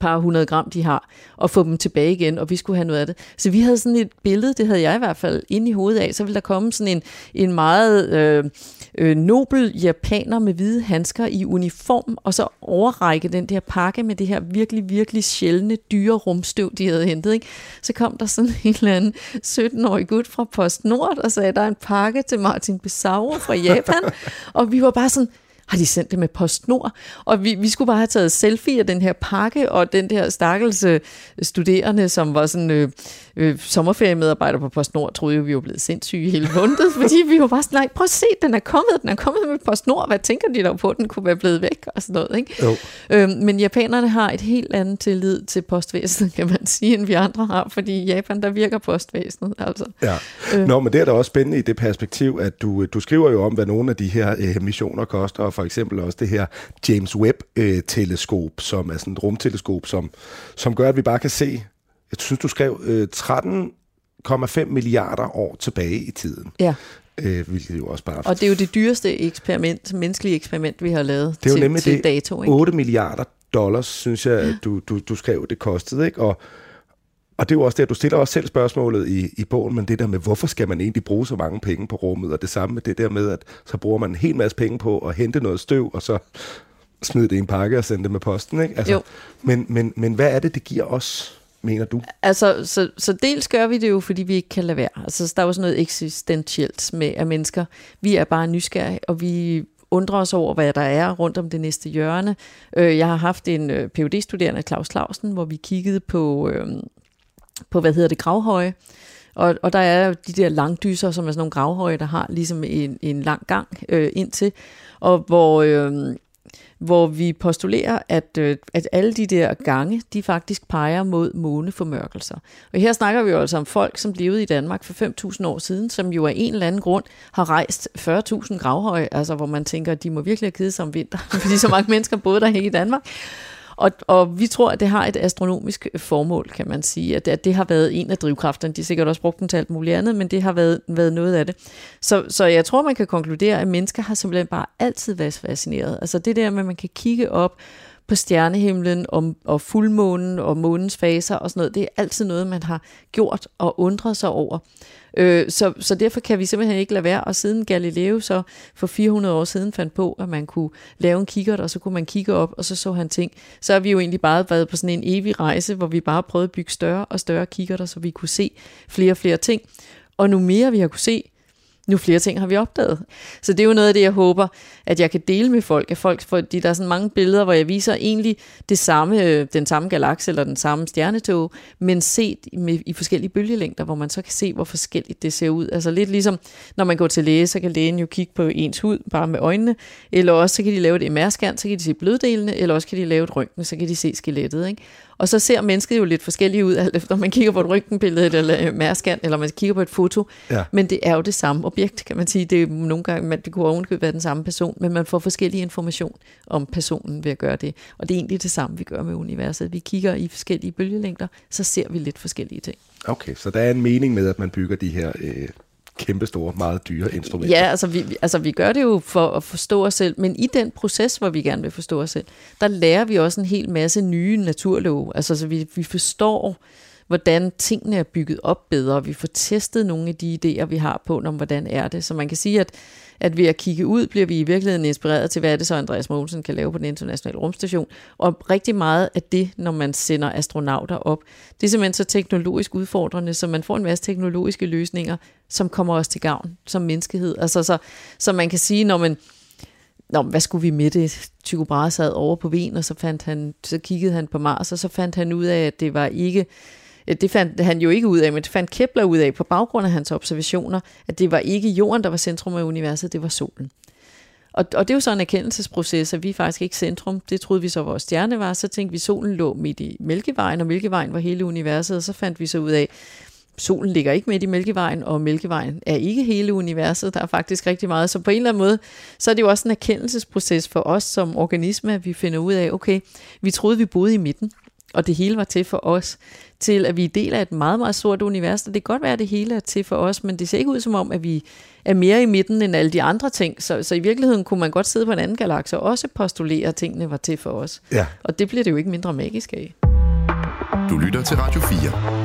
par hundrede gram, de har, og få dem tilbage igen, og vi skulle have noget af det. Så vi havde sådan et billede, det havde jeg i hvert fald inde i hovedet af, så ville der komme sådan en, en meget øh, øh, nobel japaner med hvide handsker i uniform, og så overrække den der pakke med det her virkelig, virkelig sjældne dyre rumstøv, de havde hentet. Ikke? Så kom der sådan en eller anden 17-årig gut fra PostNord og sagde, der er en pakke til Martin Besau fra Japan, (laughs) og vi var bare sådan, har de sendt det med PostNord? Og vi, vi skulle bare have taget selfie af den her pakke, og den der stakkels øh, studerende, som var sådan øh, øh, sommerferiemedarbejder på PostNord, troede jo, vi var blevet sindssyge hele måneden, (laughs) fordi vi var bare sådan, nej, prøv at se, den er kommet, den er kommet med PostNord, hvad tænker de dog på, den kunne være blevet væk, og sådan noget, ikke? Jo. Øhm, men japanerne har et helt andet tillid til postvæsenet, kan man sige, end vi andre har, fordi i Japan, der virker postvæsenet, altså. Ja. Øh. Nå, men det er da også spændende i det perspektiv, at du, du skriver jo om, hvad nogle af de her øh, missioner koster, og for eksempel også det her James Webb-teleskop, øh, som er sådan et rumteleskop, som, som gør, at vi bare kan se, jeg synes, du skrev øh, 13,5 milliarder år tilbage i tiden. Ja. Øh, hvilket jo også bare... Og det er jo det dyreste eksperiment, menneskelige eksperiment, vi har lavet det er jo til, nemlig til det dato. Ikke? 8 milliarder dollars, synes jeg, ja. du, du, du skrev, det kostede. Ikke? Og, og det er jo også det, at du stiller også selv spørgsmålet i, i bogen, men det der med, hvorfor skal man egentlig bruge så mange penge på rummet, og det samme med det der med, at så bruger man en hel masse penge på at hente noget støv, og så smide det i en pakke og sende det med posten. Ikke? Altså, jo. Men, men, men hvad er det, det giver os, mener du? Altså, så, så dels gør vi det jo, fordi vi ikke kan lade være. Altså, der er jo sådan noget eksistentielt med, at mennesker, vi er bare nysgerrige, og vi undrer os over, hvad der er rundt om det næste hjørne. Øh, jeg har haft en øh, phd studerende Claus Clausen, hvor vi kiggede på øh, på, hvad hedder det, gravhøje. Og, og der er de der langdyser, som er sådan nogle gravhøje, der har ligesom en, en lang gang øh, ind til, og hvor, øh, hvor vi postulerer, at, øh, at alle de der gange, de faktisk peger mod måneformørkelser. Og her snakker vi jo altså om folk, som levede i Danmark for 5.000 år siden, som jo af en eller anden grund har rejst 40.000 gravhøje, altså hvor man tænker, at de må virkelig have givet sig om vinter, (laughs) fordi så mange mennesker boede der i Danmark. Og, og vi tror, at det har et astronomisk øh, formål, kan man sige. At, at det har været en af drivkræfterne. De har sikkert også brugt den til alt muligt andet, men det har været, været noget af det. Så, så jeg tror, man kan konkludere, at mennesker har simpelthen bare altid været fascineret. Altså det der med, at man kan kigge op på stjernehimlen og, og fuldmånen og månens faser og sådan noget. Det er altid noget, man har gjort og undret sig over. Øh, så, så derfor kan vi simpelthen ikke lade være. Og siden Galileo så for 400 år siden fandt på, at man kunne lave en kikkert, og så kunne man kigge op, og så så han ting. Så har vi jo egentlig bare været på sådan en evig rejse, hvor vi bare prøvede at bygge større og større kikkerter, så vi kunne se flere og flere ting. Og nu mere vi har kunne se, nu flere ting har vi opdaget. Så det er jo noget af det, jeg håber, at jeg kan dele med folk. At folk fordi der er sådan mange billeder, hvor jeg viser egentlig det samme, øh, den samme galakse eller den samme stjernetog, men set med, i forskellige bølgelængder, hvor man så kan se, hvor forskelligt det ser ud. Altså lidt ligesom, når man går til læge, så kan lægen jo kigge på ens hud bare med øjnene, eller også så kan de lave et MR-scan, så kan de se bløddelene, eller også kan de lave et røntgen, så kan de se skelettet. Ikke? Og så ser mennesket jo lidt forskelligt ud, alt efter man kigger på et røntgenbillede eller mærskan, eller man kigger på et foto. Ja. Men det er jo det samme objekt, kan man sige. Det er nogle gange, man, det kunne ovenkøbet være den samme person, men man får forskellige information om personen ved at gøre det. Og det er egentlig det samme, vi gør med universet. Vi kigger i forskellige bølgelængder, så ser vi lidt forskellige ting. Okay, så der er en mening med, at man bygger de her øh, kæmpe store, meget dyre instrumenter. Ja, altså vi, altså vi gør det jo for at forstå os selv, men i den proces, hvor vi gerne vil forstå os selv, der lærer vi også en hel masse nye naturlove. Altså så vi, vi forstår, hvordan tingene er bygget op bedre. Vi får testet nogle af de idéer, vi har på, om hvordan er det. Så man kan sige, at at ved at kigge ud, bliver vi i virkeligheden inspireret til, hvad er det så, Andreas Mogensen kan lave på den internationale rumstation. Og rigtig meget af det, når man sender astronauter op, det er simpelthen så teknologisk udfordrende, så man får en masse teknologiske løsninger, som kommer os til gavn som menneskehed. Altså så, så man kan sige, når man, Nå, hvad skulle vi med det? Tycho Brahe sad over på Ven, og så, fandt han, så kiggede han på Mars, og så fandt han ud af, at det var ikke det fandt han jo ikke ud af, men det fandt Kepler ud af på baggrund af hans observationer, at det var ikke jorden, der var centrum af universet, det var solen. Og, og det er jo så en erkendelsesproces, at vi er faktisk ikke centrum. Det troede vi så, vores stjerne var. Så tænkte vi, at solen lå midt i Mælkevejen, og Mælkevejen var hele universet. Og så fandt vi så ud af, solen ligger ikke midt i Mælkevejen, og Mælkevejen er ikke hele universet. Der er faktisk rigtig meget. Så på en eller anden måde, så er det jo også en erkendelsesproces for os som organisme, at vi finder ud af, okay, vi troede, vi boede i midten og det hele var til for os, til at vi er del af et meget, meget stort univers. Og det kan godt være, at det hele er til for os, men det ser ikke ud som om, at vi er mere i midten end alle de andre ting. Så, så i virkeligheden kunne man godt sidde på en anden galakse og også postulere, at tingene var til for os. Ja. Og det bliver det jo ikke mindre magisk af. Du lytter til Radio 4.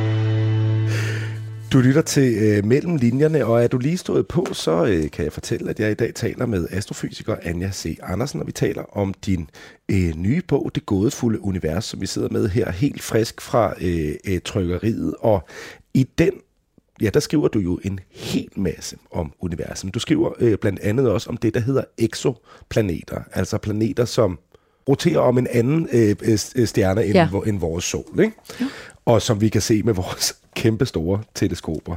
Du lytter til øh, Mellem Linjerne, og er du lige stået på, så øh, kan jeg fortælle, at jeg i dag taler med astrofysiker Anja C. Andersen, og vi taler om din øh, nye bog, Det gådefulde univers, som vi sidder med her helt frisk fra øh, øh, trykkeriet. Og i den ja, der skriver du jo en hel masse om universet. Du skriver øh, blandt andet også om det, der hedder exoplaneter, altså planeter, som roterer om en anden øh, øh stjerne end, ja. end vores sol. Ikke? Ja. Og som vi kan se med (laughs) vores kæmpe store teleskoper.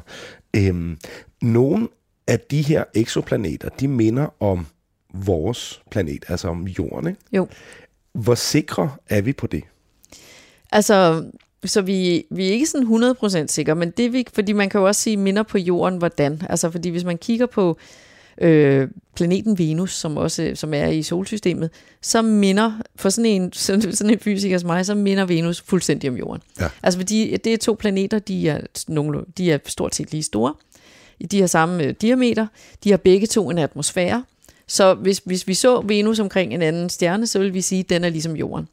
Øhm, nogle af de her eksoplaneter, de minder om vores planet, altså om jorden. Ikke? Jo. Hvor sikre er vi på det? Altså, så vi, vi er ikke sådan 100% sikre, men det vi, fordi man kan jo også sige minder på jorden, hvordan. Altså, fordi hvis man kigger på øh, planeten Venus, som også som er i solsystemet, så minder, for sådan en, (laughs) sådan en fysiker som mig, så minder Venus fuldstændig om Jorden. Ja. Altså fordi det er to planeter, de er, nogle, de er stort set lige store, de har samme øh, diameter, de har begge to en atmosfære, så hvis, hvis vi så Venus omkring en anden stjerne, så vil vi sige, at den er ligesom Jorden.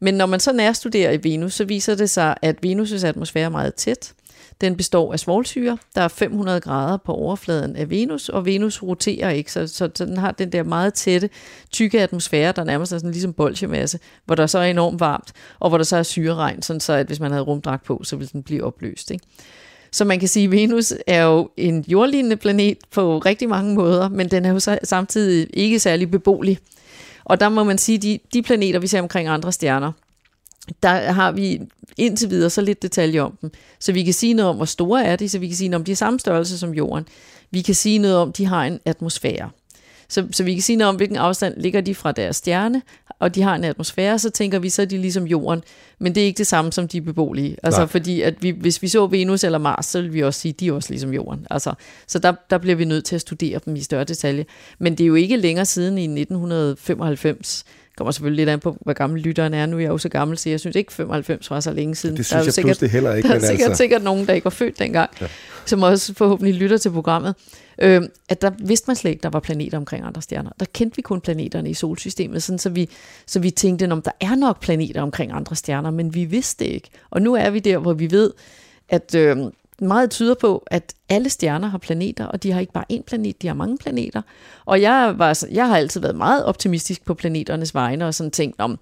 Men når man så nærstuderer i Venus, så viser det sig, at Venus' atmosfære er meget tæt, den består af svovlsyre. Der er 500 grader på overfladen af Venus, og Venus roterer ikke, så, så, så den har den der meget tætte, tykke atmosfære, der nærmest er sådan ligesom bolsjemasse, hvor der så er enormt varmt, og hvor der så er syreregn, sådan så at hvis man havde rumdragt på, så ville den blive opløst. Ikke? Så man kan sige, at Venus er jo en jordlignende planet på rigtig mange måder, men den er jo samtidig ikke særlig beboelig. Og der må man sige, at de, de planeter, vi ser omkring andre stjerner, der har vi indtil videre så lidt detaljer om dem. Så vi kan sige noget om, hvor store er de, så vi kan sige noget om, de er samme størrelse som jorden. Vi kan sige noget om, de har en atmosfære. Så, så vi kan sige noget om, hvilken afstand ligger de fra deres stjerne, og de har en atmosfære, så tænker vi, så er de ligesom jorden. Men det er ikke det samme som de beboelige. Altså Nej. fordi, at vi, hvis vi så Venus eller Mars, så vil vi også sige, at de er også ligesom jorden. Altså, så der, der bliver vi nødt til at studere dem i større detalje. Men det er jo ikke længere siden i 1995, kommer selvfølgelig lidt an på, hvor gammel lytteren er. Nu er jeg jo så gammel, så jeg synes ikke 95 var så længe siden. Det der er synes jeg sikkert, pludselig heller ikke. der er sikkert, altså, sikkert nogen, der ikke var født dengang, ja. som også forhåbentlig lytter til programmet. Øh, at der vidste man slet ikke, der var planeter omkring andre stjerner. Der kendte vi kun planeterne i solsystemet, sådan, så, vi, så vi tænkte, om der er nok planeter omkring andre stjerner, men vi vidste det ikke. Og nu er vi der, hvor vi ved, at øh, meget tyder på, at alle stjerner har planeter, og de har ikke bare én planet, de har mange planeter. Og jeg, var, jeg har altid været meget optimistisk på planeternes vegne, og sådan tænkt om,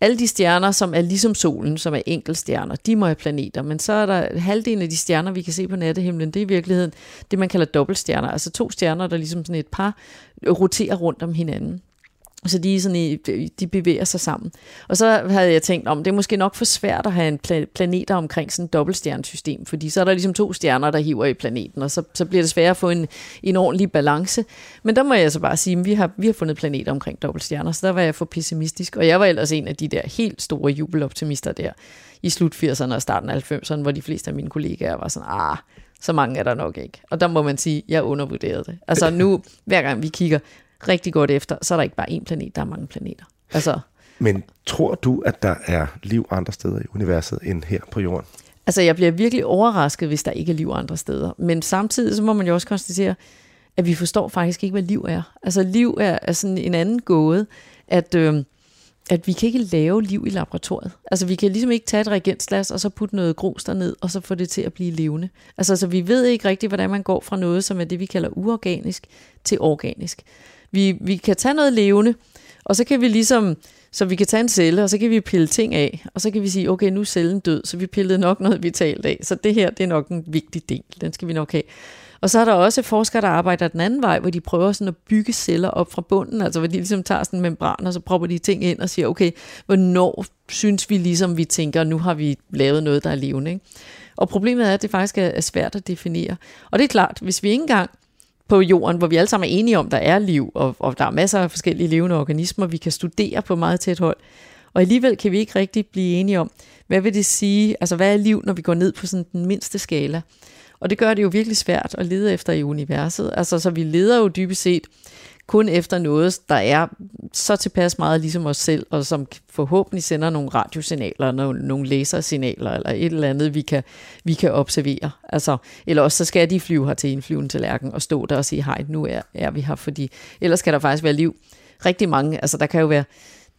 alle de stjerner, som er ligesom solen, som er enkeltstjerner, de må have planeter, men så er der halvdelen af de stjerner, vi kan se på nattehimlen, det er i virkeligheden det, man kalder dobbeltstjerner, altså to stjerner, der ligesom sådan et par roterer rundt om hinanden. Så de, sådan i, de bevæger sig sammen. Og så havde jeg tænkt, om det er måske nok for svært at have en pla- planeter omkring sådan et dobbeltstjernesystem, fordi så er der ligesom to stjerner, der hiver i planeten, og så, så bliver det svært at få en, en ordentlig balance. Men der må jeg så bare sige, at vi har, vi har fundet planeter omkring dobbeltstjerner, så der var jeg for pessimistisk. Og jeg var ellers en af de der helt store jubeloptimister der i slut 80'erne og starten af 90'erne, hvor de fleste af mine kollegaer var sådan, ah, så mange er der nok ikke. Og der må man sige, at jeg undervurderede det. Altså nu, hver gang vi kigger, rigtig godt efter, så er der ikke bare én planet, der er mange planeter. Altså, Men tror du, at der er liv andre steder i universet end her på jorden? altså, jeg bliver virkelig overrasket, hvis der ikke er liv andre steder. Men samtidig så må man jo også konstatere, at vi forstår faktisk ikke, hvad liv er. Altså liv er, er sådan en anden gåde, at, øh, at vi kan ikke lave liv i laboratoriet. Altså vi kan ligesom ikke tage et reagensglas, og så putte noget grus derned, og så få det til at blive levende. Altså så vi ved ikke rigtigt, hvordan man går fra noget, som er det, vi kalder uorganisk, til organisk. Vi, vi kan tage noget levende, og så kan vi ligesom, så vi kan tage en celle, og så kan vi pille ting af, og så kan vi sige, okay, nu er cellen død, så vi pillede nok noget vitalt af, så det her, det er nok en vigtig del, den skal vi nok have. Og så er der også forskere, der arbejder den anden vej, hvor de prøver sådan at bygge celler op fra bunden, altså hvor de ligesom tager sådan en membran, og så propper de ting ind og siger, okay, hvornår synes vi ligesom, vi tænker, nu har vi lavet noget, der er levende. Ikke? Og problemet er, at det faktisk er svært at definere. Og det er klart, hvis vi ikke engang på jorden, hvor vi alle sammen er enige om, der er liv, og, og der er masser af forskellige levende organismer, vi kan studere på meget tæt hold. Og alligevel kan vi ikke rigtig blive enige om, hvad vil det sige, altså hvad er liv, når vi går ned på sådan den mindste skala. Og det gør det jo virkelig svært at lede efter i universet. Altså så vi leder jo dybest set kun efter noget, der er så tilpas meget ligesom os selv, og som forhåbentlig sender nogle radiosignaler, nogle, nogle lasersignaler, eller et eller andet, vi kan, vi kan observere. Altså, eller også så skal de flyve her til en flyvende tallerken og stå der og sige, hej, nu er, er vi her, fordi ellers kan der faktisk være liv. Rigtig mange, altså der kan jo være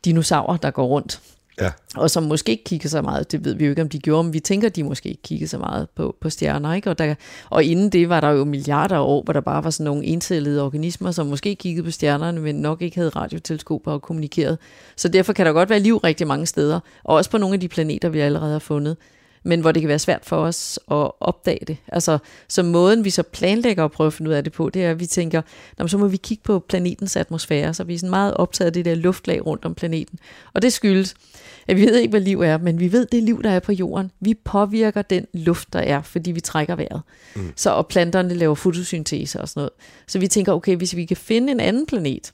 dinosaurer, der går rundt, Ja. og som måske ikke kigger så meget, det ved vi jo ikke, om de gjorde, men vi tænker, at de måske ikke kiggede så meget på, på stjerner. Ikke? Og, der, og inden det var der jo milliarder af år, hvor der bare var sådan nogle encellede organismer, som måske kiggede på stjernerne, men nok ikke havde radioteleskoper og kommunikeret. Så derfor kan der godt være liv rigtig mange steder, og også på nogle af de planeter, vi allerede har fundet men hvor det kan være svært for os at opdage det. Altså, så måden vi så planlægger at prøve at finde ud af det på, det er, at vi tænker, "Nå, så må vi kigge på planetens atmosfære, så vi er sådan meget optaget af det der luftlag rundt om planeten. Og det skyldes, at vi ved ikke, hvad liv er, men vi ved det liv, der er på jorden. Vi påvirker den luft, der er, fordi vi trækker vejret. Mm. Så og planterne laver fotosyntese og sådan noget. Så vi tænker, okay, hvis vi kan finde en anden planet,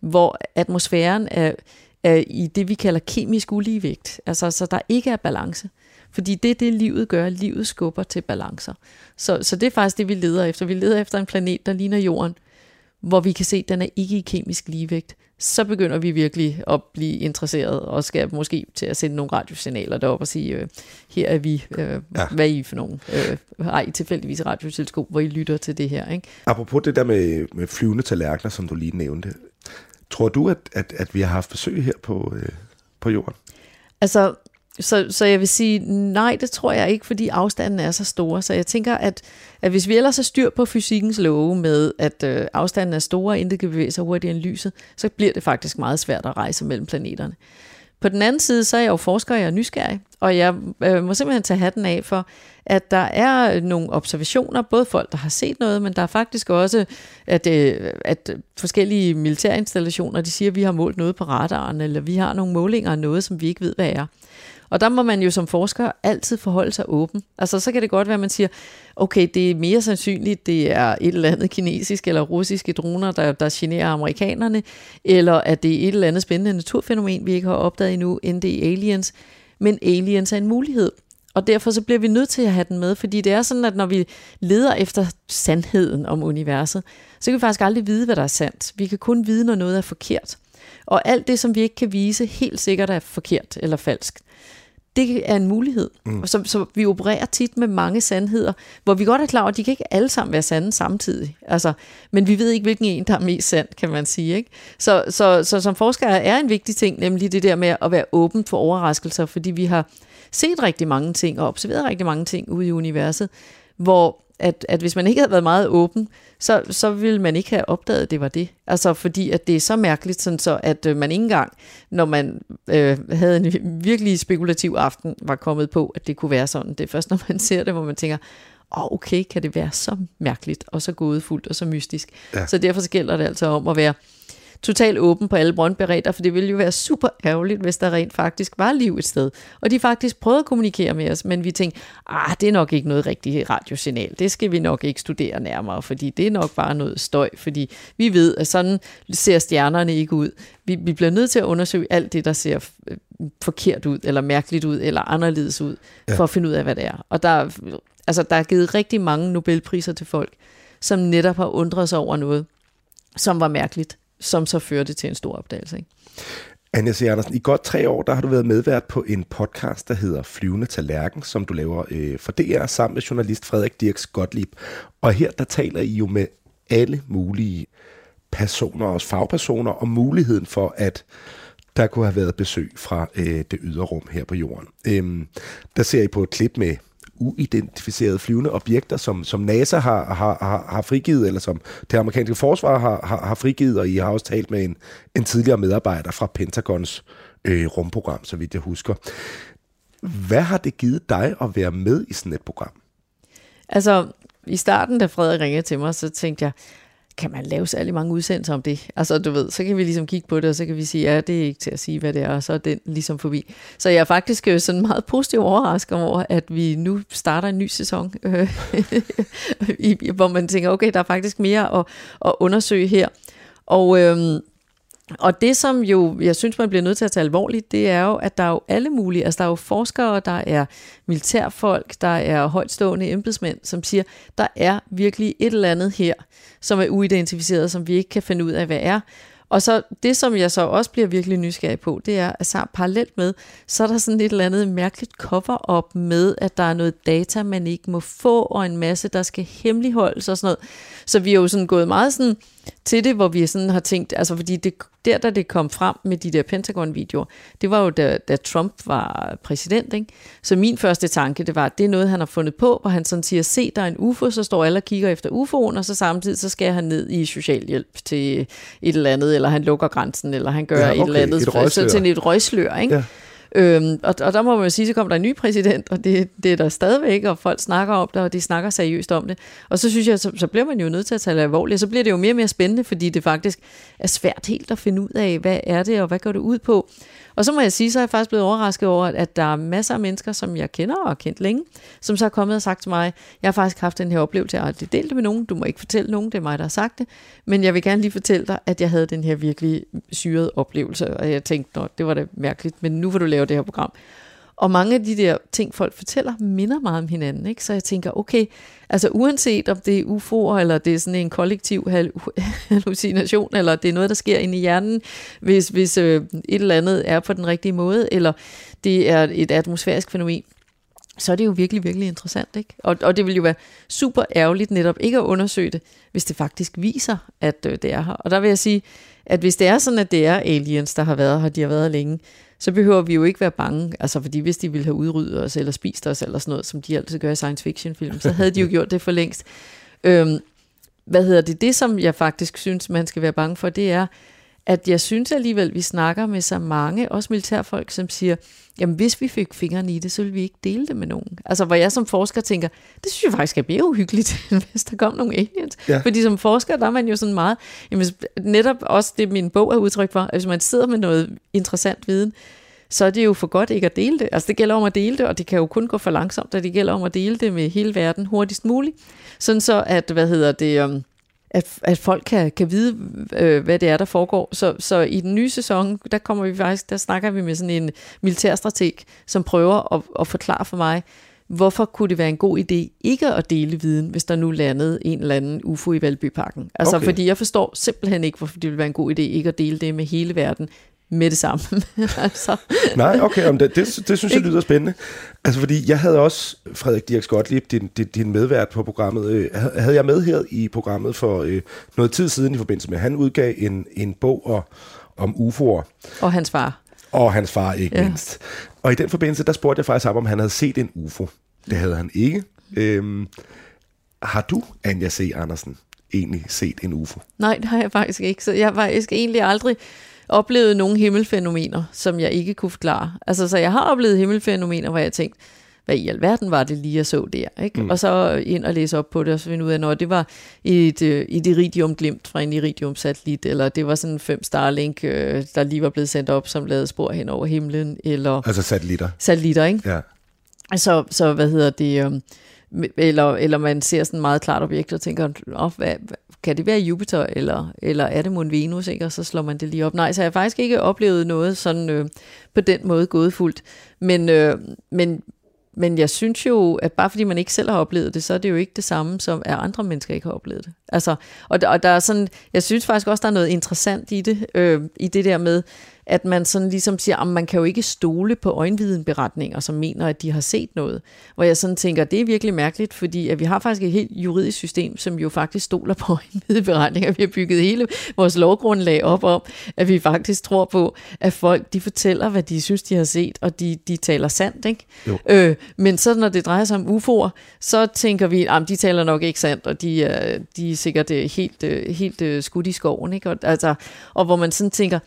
hvor atmosfæren er, er i det, vi kalder kemisk uligevægt, altså så der ikke er balance. Fordi det er det, livet gør. Livet skubber til balancer. Så, så det er faktisk det, vi leder efter. Vi leder efter en planet, der ligner Jorden, hvor vi kan se, at den er ikke i kemisk ligevægt. Så begynder vi virkelig at blive interesseret, og skal måske til at sende nogle radiosignaler derop og sige, øh, her er vi, øh, Ja. hvad er I for nogen? Øh, har I tilfældigvis radioteleskop, hvor I lytter til det her? Ikke? Apropos det der med, med flyvende tallerkener, som du lige nævnte. Tror du, at, at, at vi har haft besøg her på, øh, på jorden? Altså, så, så jeg vil sige, nej, det tror jeg ikke, fordi afstanden er så stor. Så jeg tænker, at, at hvis vi ellers har styr på fysikkens love med, at øh, afstanden er stor, og intet kan bevæge sig hurtigere end lyset, så bliver det faktisk meget svært at rejse mellem planeterne. På den anden side, så er jeg jo forsker, og jeg er nysgerrig, og jeg øh, må simpelthen tage hatten af for, at der er nogle observationer, både folk, der har set noget, men der er faktisk også, at, øh, at forskellige militærinstallationer, de siger, at vi har målt noget på radaren, eller vi har nogle målinger af noget, som vi ikke ved, hvad er. Og der må man jo som forsker altid forholde sig åben. Altså så kan det godt være, at man siger, okay, det er mere sandsynligt, det er et eller andet kinesisk eller russiske droner, der, der generer amerikanerne, eller at det er et eller andet spændende naturfænomen, vi ikke har opdaget endnu, end det er aliens. Men aliens er en mulighed. Og derfor så bliver vi nødt til at have den med, fordi det er sådan, at når vi leder efter sandheden om universet, så kan vi faktisk aldrig vide, hvad der er sandt. Vi kan kun vide, når noget er forkert. Og alt det, som vi ikke kan vise, helt sikkert er forkert eller falsk det er en mulighed. Mm. Så, så vi opererer tit med mange sandheder, hvor vi godt er klar over, at de kan ikke alle sammen være sande samtidig. Altså, men vi ved ikke, hvilken en, der er mest sand, kan man sige. Ikke? Så, så, så som forskere er en vigtig ting, nemlig det der med at være åben for overraskelser, fordi vi har set rigtig mange ting og observeret rigtig mange ting ude i universet, hvor at, at hvis man ikke havde været meget åben, så, så ville man ikke have opdaget, at det var det. Altså fordi, at det er så mærkeligt, sådan så at øh, man ikke engang, når man øh, havde en virkelig spekulativ aften, var kommet på, at det kunne være sådan. Det er først, når man ser det, hvor man tænker, åh, oh, okay, kan det være så mærkeligt, og så gådefuldt, og så mystisk. Ja. Så derfor gælder det altså om at være totalt åben på alle brøndberedder, for det ville jo være super ærgerligt, hvis der rent faktisk var liv et sted. Og de faktisk prøvede at kommunikere med os, men vi tænkte, ah, det er nok ikke noget rigtigt radiosignal. Det skal vi nok ikke studere nærmere, fordi det er nok bare noget støj, fordi vi ved, at sådan ser stjernerne ikke ud. Vi, vi bliver nødt til at undersøge alt det, der ser forkert ud, eller mærkeligt ud, eller anderledes ud, ja. for at finde ud af, hvad det er. Og der, altså, der er givet rigtig mange Nobelpriser til folk, som netop har undret sig over noget, som var mærkeligt som så førte til en stor opdagelse. Ikke? Anja C. Andersen, i godt tre år, der har du været medvært på en podcast, der hedder Flyvende Tallerken, som du laver øh, for DR sammen med journalist Frederik Dirks Gottlieb. Og her, der taler I jo med alle mulige personer, også fagpersoner, om muligheden for, at der kunne have været besøg fra øh, det ydre rum her på jorden. Øhm, der ser I på et klip med uidentificerede flyvende objekter, som, som NASA har, har, har, har frigivet, eller som det amerikanske forsvar har, har, har frigivet, og I har også talt med en, en tidligere medarbejder fra Pentagons øh, rumprogram, så vidt jeg husker. Hvad har det givet dig at være med i sådan et program? Altså, i starten, da Frederik ringede til mig, så tænkte jeg, kan man lave særlig mange udsendelser om det? Altså, du ved, så kan vi ligesom kigge på det, og så kan vi sige, ja, det er ikke til at sige, hvad det er, og så er den ligesom forbi. Så jeg er faktisk øh, sådan meget positiv overrasket over, at vi nu starter en ny sæson, øh, (laughs) hvor man tænker, okay, der er faktisk mere at, at undersøge her. Og... Øh, og det, som jo, jeg synes, man bliver nødt til at tage alvorligt, det er jo, at der er jo alle mulige, altså der er jo forskere, der er militærfolk, der er højtstående embedsmænd, som siger, der er virkelig et eller andet her, som er uidentificeret, som vi ikke kan finde ud af, hvad er. Og så det, som jeg så også bliver virkelig nysgerrig på, det er, at så parallelt med, så er der sådan et eller andet mærkeligt cover-up med, at der er noget data, man ikke må få, og en masse, der skal hemmeligholdes og sådan noget. Så vi er jo sådan gået meget sådan til det, hvor vi sådan har tænkt, altså fordi det, der, da det kom frem med de der Pentagon-videoer, det var jo da, da Trump var præsident, ikke? Så min første tanke, det var, at det er noget, han har fundet på, hvor han sådan siger, se, der er en UFO, så står alle og kigger efter UFO'en, og så samtidig, så skal han ned i socialhjælp til et eller andet, eller han lukker grænsen, eller han gør ja, okay, et eller andet, et så til et røgslør, ikke? Ja. Øhm, og, og der må man jo sige, så kommer der en ny præsident, og det, det er der stadigvæk, og folk snakker om det, og de snakker seriøst om det. Og så synes jeg, så, så bliver man jo nødt til at tage det alvorligt, og så bliver det jo mere og mere spændende, fordi det faktisk er svært helt at finde ud af, hvad er det, og hvad går det ud på. Og så må jeg sige, så er jeg faktisk blevet overrasket over, at der er masser af mennesker, som jeg kender og har kendt længe, som så er kommet og sagt til mig, jeg har faktisk haft den her oplevelse, jeg har aldrig delt det med nogen, du må ikke fortælle nogen, det er mig, der har sagt det, men jeg vil gerne lige fortælle dig, at jeg havde den her virkelig syrede oplevelse, og jeg tænkte, Nå, det var da mærkeligt, men nu får du lave det her program. Og mange af de der ting, folk fortæller, minder meget om hinanden. Ikke? Så jeg tænker, okay, altså uanset om det er UFO'er, eller det er sådan en kollektiv hallucination, eller det er noget, der sker inde i hjernen, hvis, hvis øh, et eller andet er på den rigtige måde, eller det er et atmosfærisk fænomen, så er det jo virkelig, virkelig interessant. Ikke? Og, og det vil jo være super ærgerligt netop ikke at undersøge det, hvis det faktisk viser, at øh, det er her. Og der vil jeg sige, at hvis det er sådan, at det er aliens, der har været her, de har været her længe, så behøver vi jo ikke være bange. Altså, fordi hvis de ville have udryddet os, eller spist os, eller sådan noget, som de altid gør i science fiction film, så havde de jo (laughs) gjort det for længst. Øhm, hvad hedder det? Det, som jeg faktisk synes, man skal være bange for, det er, at jeg synes alligevel, vi snakker med så mange, også militærfolk, som siger, jamen hvis vi fik fingrene i det, så ville vi ikke dele det med nogen. Altså hvor jeg som forsker tænker, det synes jeg faktisk er mere uhyggeligt, (laughs) hvis der kom nogle aliens. Ja. Fordi som forsker, der er man jo sådan meget, jamen netop også det min bog er udtryk for, at hvis man sidder med noget interessant viden, så er det jo for godt ikke at dele det. Altså det gælder om at dele det, og det kan jo kun gå for langsomt, og det gælder om at dele det med hele verden hurtigst muligt. Sådan så, at, hvad hedder det, um, at, at folk kan, kan vide, øh, hvad det er, der foregår. Så, så i den nye sæson, der kommer vi faktisk, der snakker vi med sådan en militærstrateg, som prøver at, at forklare for mig, hvorfor kunne det være en god idé ikke at dele viden, hvis der nu landede en eller anden UFO i Valbyparken? Altså, Okay. fordi jeg forstår simpelthen ikke, hvorfor det ville være en god idé ikke at dele det med hele verden med det samme. (laughs) altså, Nej, okay, om det, det, det synes jeg lyder spændende. Altså fordi jeg havde også, Frederik Dirk Gottlieb, din, din, din medvært på programmet, øh, havde- jeg med her i programmet for øh, noget tid siden i forbindelse med, at han udgav en, en bog og, om UFO'er, og hans far. og hans far ikke. Ja. mindst. Og i den forbindelse, der spurgte jeg faktisk ham, om han havde set en UFO. Det havde han ikke. Øhm, har du, Anja C. Andersen, egentlig set en UFO? Nej, det har jeg faktisk ikke. Så jeg har faktisk egentlig aldrig oplevet nogle himmelfænomener, som jeg ikke kunne forklare. Altså, så jeg har oplevet himmelfænomener, hvor jeg tænkte, hvad i alverden var det lige, jeg så der? Ikke? Mm. Og så ind og læse op på det, og så finde ud af, når det var et, øh, et iridium glimt fra en iridium-satellit, eller det var sådan en fem Starlink, øh, der lige var blevet sendt op, som lavede spor hen over himlen, eller Altså satellitter. satellitter, ikke? Ja. Så, så hvad hedder det, øhm, eller, eller man ser sådan et meget klart objekt og tænker, oh, hvad, kan det være Jupiter, eller, eller er det mon Venus, ikke? og så slår man det lige op. Nej, så jeg har faktisk ikke oplevet noget sådan øh, på den måde gådefuldt. Men, øh, men, men jeg synes jo, at bare fordi man ikke selv har oplevet det, så er det jo ikke det samme, som at andre mennesker ikke har oplevet det. Altså, og, der, og der er sådan, jeg synes faktisk også, der er noget interessant i det, øh, i det der med, at man sådan ligesom siger, at man kan jo ikke stole på øjenvidenberetninger, som mener, at de har set noget. Hvor jeg sådan tænker, det er virkelig mærkeligt, fordi at vi har faktisk et helt juridisk system, som jo faktisk stoler på (laughs) øjenvidenberetninger. Vi har bygget hele vores lovgrundlag op om, at vi faktisk tror på, at folk de fortæller, hvad de synes, de har set, og de, de taler sandt. Ikke? Jo. Øh, men så når det drejer sig om UFO'er, så tænker vi, at de taler nok ikke sandt, og de de er sikkert øh, helt, øh, helt øh, skudt i skoven. Ikke? Og, altså, og hvor man sådan tænker,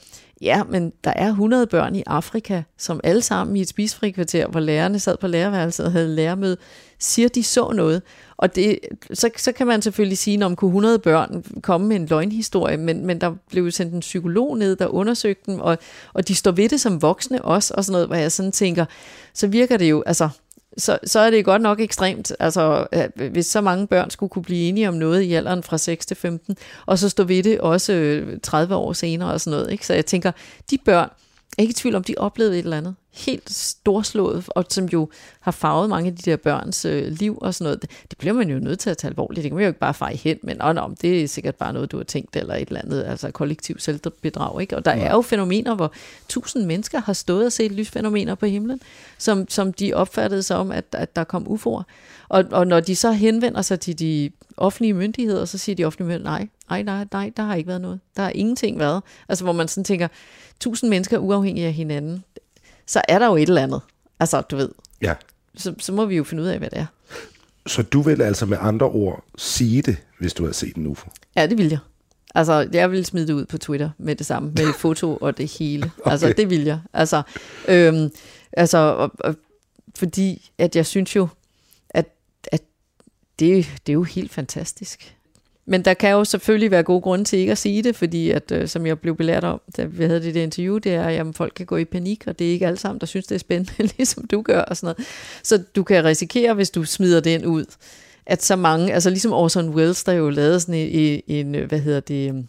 Ja, men der er 100 børn i Afrika, som alle sammen i et spisfrikvarter, hvor lærerne sad på lærerværelset og havde lærermøde, siger, de så noget. Og det, så, så kan man selvfølgelig sige, om kunne 100 børn komme med en løgnhistorie, men, men der blev jo sendt en psykolog ned, der undersøgte dem, og, og de står ved det som voksne også, og sådan noget, hvor jeg sådan tænker, så virker det jo, altså, så, så er det godt nok ekstremt, altså hvis så mange børn skulle kunne blive enige om noget i alderen fra 6 til 15, og så stå ved det også øh, 30 år senere og sådan noget. Ikke? Så jeg tænker, de børn, jeg er ikke i tvivl om, de oplevede et eller andet helt storslået, og som jo har farvet mange af de der børns øh, liv og sådan noget. Det, det bliver man jo nødt til at tage alvorligt. Det kan man jo ikke bare feje hen, men åh, nå, det er sikkert bare noget, du har tænkt, eller et eller andet, altså kollektiv selvbedrag. Ikke? Og der er jo fænomener, hvor tusind mennesker har stået og set lysfænomener på himlen, som, som de opfattede som, at, at der kom UFO'er. Og, og når de så henvender sig til de offentlige myndigheder, så siger de offentlige myndigheder, nej, nej, nej, nej, der har ikke været noget. Der har ingenting været. Altså hvor man sådan tænker, tusind mennesker uafhængige af hinanden, så er der jo et eller andet. Altså, du ved, Ja. så, så må vi jo finde ud af, hvad det er. Så du vil altså med andre ord sige det, hvis du havde set en UFO? Ja, det vil jeg. Altså, jeg vil smide det ud på Twitter med det samme, med et foto og det hele. (laughs) Okay. Altså, det vil jeg. Altså, øhm, altså og, og, fordi at jeg synes jo, at, at det, det er jo helt fantastisk. Men der kan jo selvfølgelig være gode grunde til ikke at sige det, fordi at, øh, som jeg blev belært om, da vi havde det der interview, det er, at folk kan gå i panik, og det er ikke alle sammen, der synes, det er spændende, (laughs) ligesom du gør og sådan noget. Så du kan risikere, hvis du smider den ud, at så mange, altså ligesom Orson Welles, der jo lavede sådan en, en øh, hvad hedder det, øhm,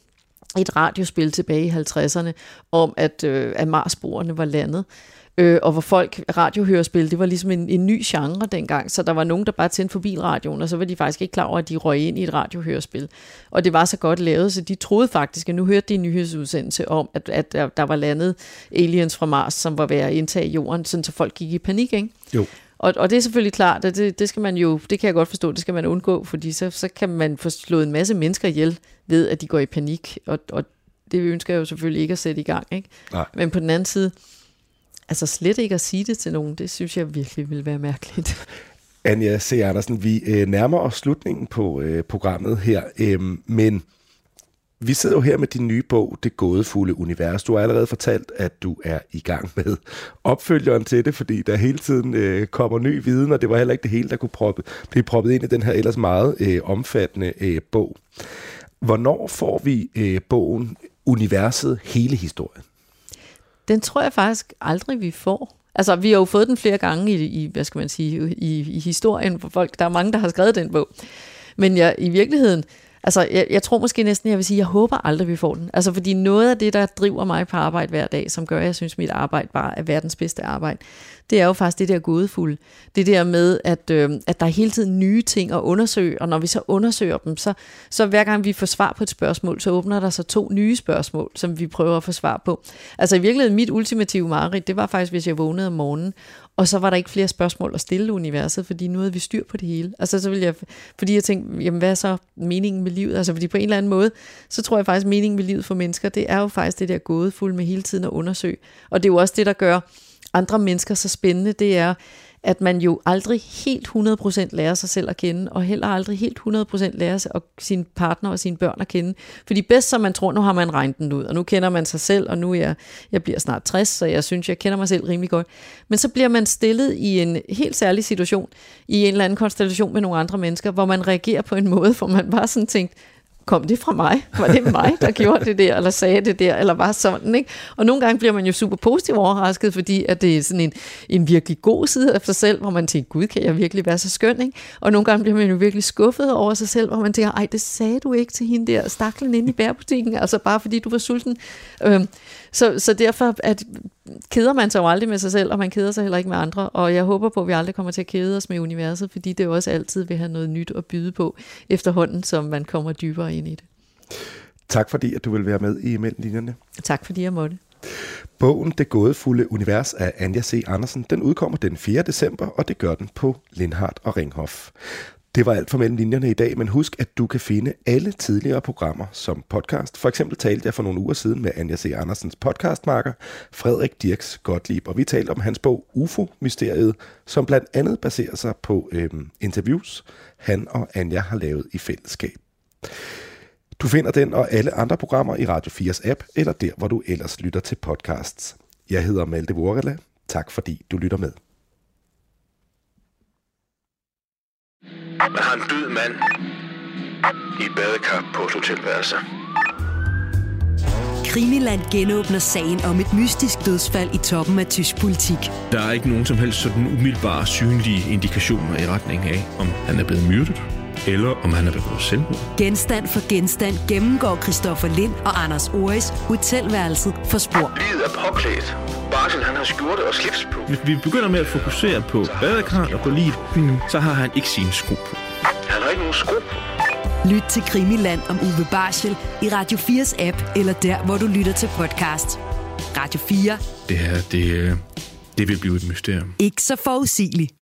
et radiospil tilbage i 50'erne, om at, øh, at Marsboerne var landet. Øh, og hvor folk, radiohørespil, det var ligesom en, en ny genre dengang, så der var nogen, der bare tændte forbi radioen, og så var de faktisk ikke klar over, at de røg ind i et radiohørespil. Og det var så godt lavet, så de troede faktisk, at nu hørte de en nyhedsudsendelse om, at, at der, der var landet aliens fra Mars, som var ved at indtage jorden, sådan så folk gik i panik, ikke? Jo. Og, og det er selvfølgelig klart, at det, det skal man jo, det kan jeg godt forstå, det skal man undgå, fordi så, så kan man få slået en masse mennesker ihjel ved, at de går i panik, og, og det ønsker jeg jo selvfølgelig ikke at sætte i gang, ikke? Nej. Men på den anden side, altså slet ikke at sige det til nogen, det synes jeg virkelig vil være mærkeligt. (laughs) Anja C. Andersen, vi øh, nærmer os slutningen på øh, programmet her, øh, men vi sidder jo her med din nye bog, Det gådefulde univers. Du har allerede fortalt, at du er i gang med opfølgeren til det, fordi der hele tiden øh, kommer ny viden, og det var heller ikke det hele, der kunne proppe, blive proppet ind i den her ellers meget øh, omfattende øh, bog. Hvornår får vi øh, bogen Universet hele historien? Den tror jeg faktisk aldrig, vi får. Altså, vi har jo fået den flere gange i, i hvad skal man sige, i, i historien for folk. Der er mange, der har skrevet den bog. Men jeg, i virkeligheden, Altså, jeg, jeg tror måske næsten, jeg vil sige, jeg håber aldrig, vi får den. Altså, fordi noget af det, der driver mig på arbejde hver dag, som gør, at jeg synes, mit arbejde bare er verdens bedste arbejde, det er jo faktisk det der gådefulde. Det der med, at, øh, at der er hele tiden nye ting at undersøge, og når vi så undersøger dem, så, så hver gang vi får svar på et spørgsmål, så åbner der sig to nye spørgsmål, som vi prøver at få svar på. Altså i virkeligheden, mit ultimative mareridt, det var faktisk, hvis jeg vågnede om morgenen, og så var der ikke flere spørgsmål at stille universet, fordi nu havde vi styr på det hele. Altså så ville jeg, fordi jeg tænkte, jamen hvad er så meningen med livet? Altså fordi på en eller anden måde, så tror jeg faktisk, at meningen med livet for mennesker, det er jo faktisk det der gådefulde med hele tiden at undersøge. Og det er jo også det, der gør andre mennesker så spændende, det er, at man jo aldrig helt 100% lærer sig selv at kende, og heller aldrig helt 100% lærer sig og sin partner og sine børn at kende. Fordi bedst som man tror, nu har man regnet den ud, og nu kender man sig selv, og nu er jeg, jeg bliver snart 60, så jeg synes, jeg kender mig selv rimelig godt. Men så bliver man stillet i en helt særlig situation, i en eller anden konstellation med nogle andre mennesker, hvor man reagerer på en måde, hvor man bare sådan tænkt, kom det fra mig? Var det mig, der gjorde det der, eller sagde det der, eller var sådan, ikke? Og nogle gange bliver man jo super positivt overrasket, fordi at det er sådan en, en virkelig god side af sig selv, hvor man tænker, gud, kan jeg virkelig være så skøn, ikke? Og nogle gange bliver man jo virkelig skuffet over sig selv, hvor man tænker, ej, det sagde du ikke til hende der staklen inde i bærbutikken, altså bare fordi du var sulten. Øhm, så, så derfor at, keder man sig jo aldrig med sig selv, og man keder sig heller ikke med andre. Og jeg håber på, at vi aldrig kommer til at kede os med universet, fordi det jo også altid vil have noget nyt at byde på efterhånden, som man kommer dybere ind i det. Tak fordi, at du vil være med i Mellemlinjerne. Tak fordi jeg måtte. Bogen Det gådefulde univers af Anja C. Andersen, den udkommer den 4. december, og det gør den på Lindhardt og Ringhof. Det var alt for mellem linjerne i dag, men husk, at du kan finde alle tidligere programmer som podcast. For eksempel talte jeg for nogle uger siden med Anja C. Andersens podcastmarker, Frederik Dirks Gottlieb, og vi talte om hans bog UFO-mysteriet, som blandt andet baserer sig på øhm, interviews, han og Anja har lavet i fællesskab. Du finder den og alle andre programmer i Radio 4's app, eller der, hvor du ellers lytter til podcasts. Jeg hedder Malte Vorela. Tak fordi du lytter med. Man har en død mand i et badekar på et hotelværelse. Krimiland genåbner sagen om et mystisk dødsfald i toppen af tysk politik. Der er ikke nogen som helst sådan umiddelbare synlige indikationer i retning af, om han er blevet myrdet, eller om han er begået selvmord. Genstand for genstand gennemgår Christoffer Lind og Anders Oris hotelværelset for spor. Livet er påklædt. Barsel, han har skjorte og slips på. Hvis vi begynder med at fokusere på badekarret og på livet, så har han ikke sine sko på. Han har ikke nogen sko på. Lyt til Krimiland om Uwe Barschel i Radio 4's app, eller der, hvor du lytter til podcast. Radio 4. Det her, det, øh, det vil blive et mysterium. Ikke så forudsigeligt.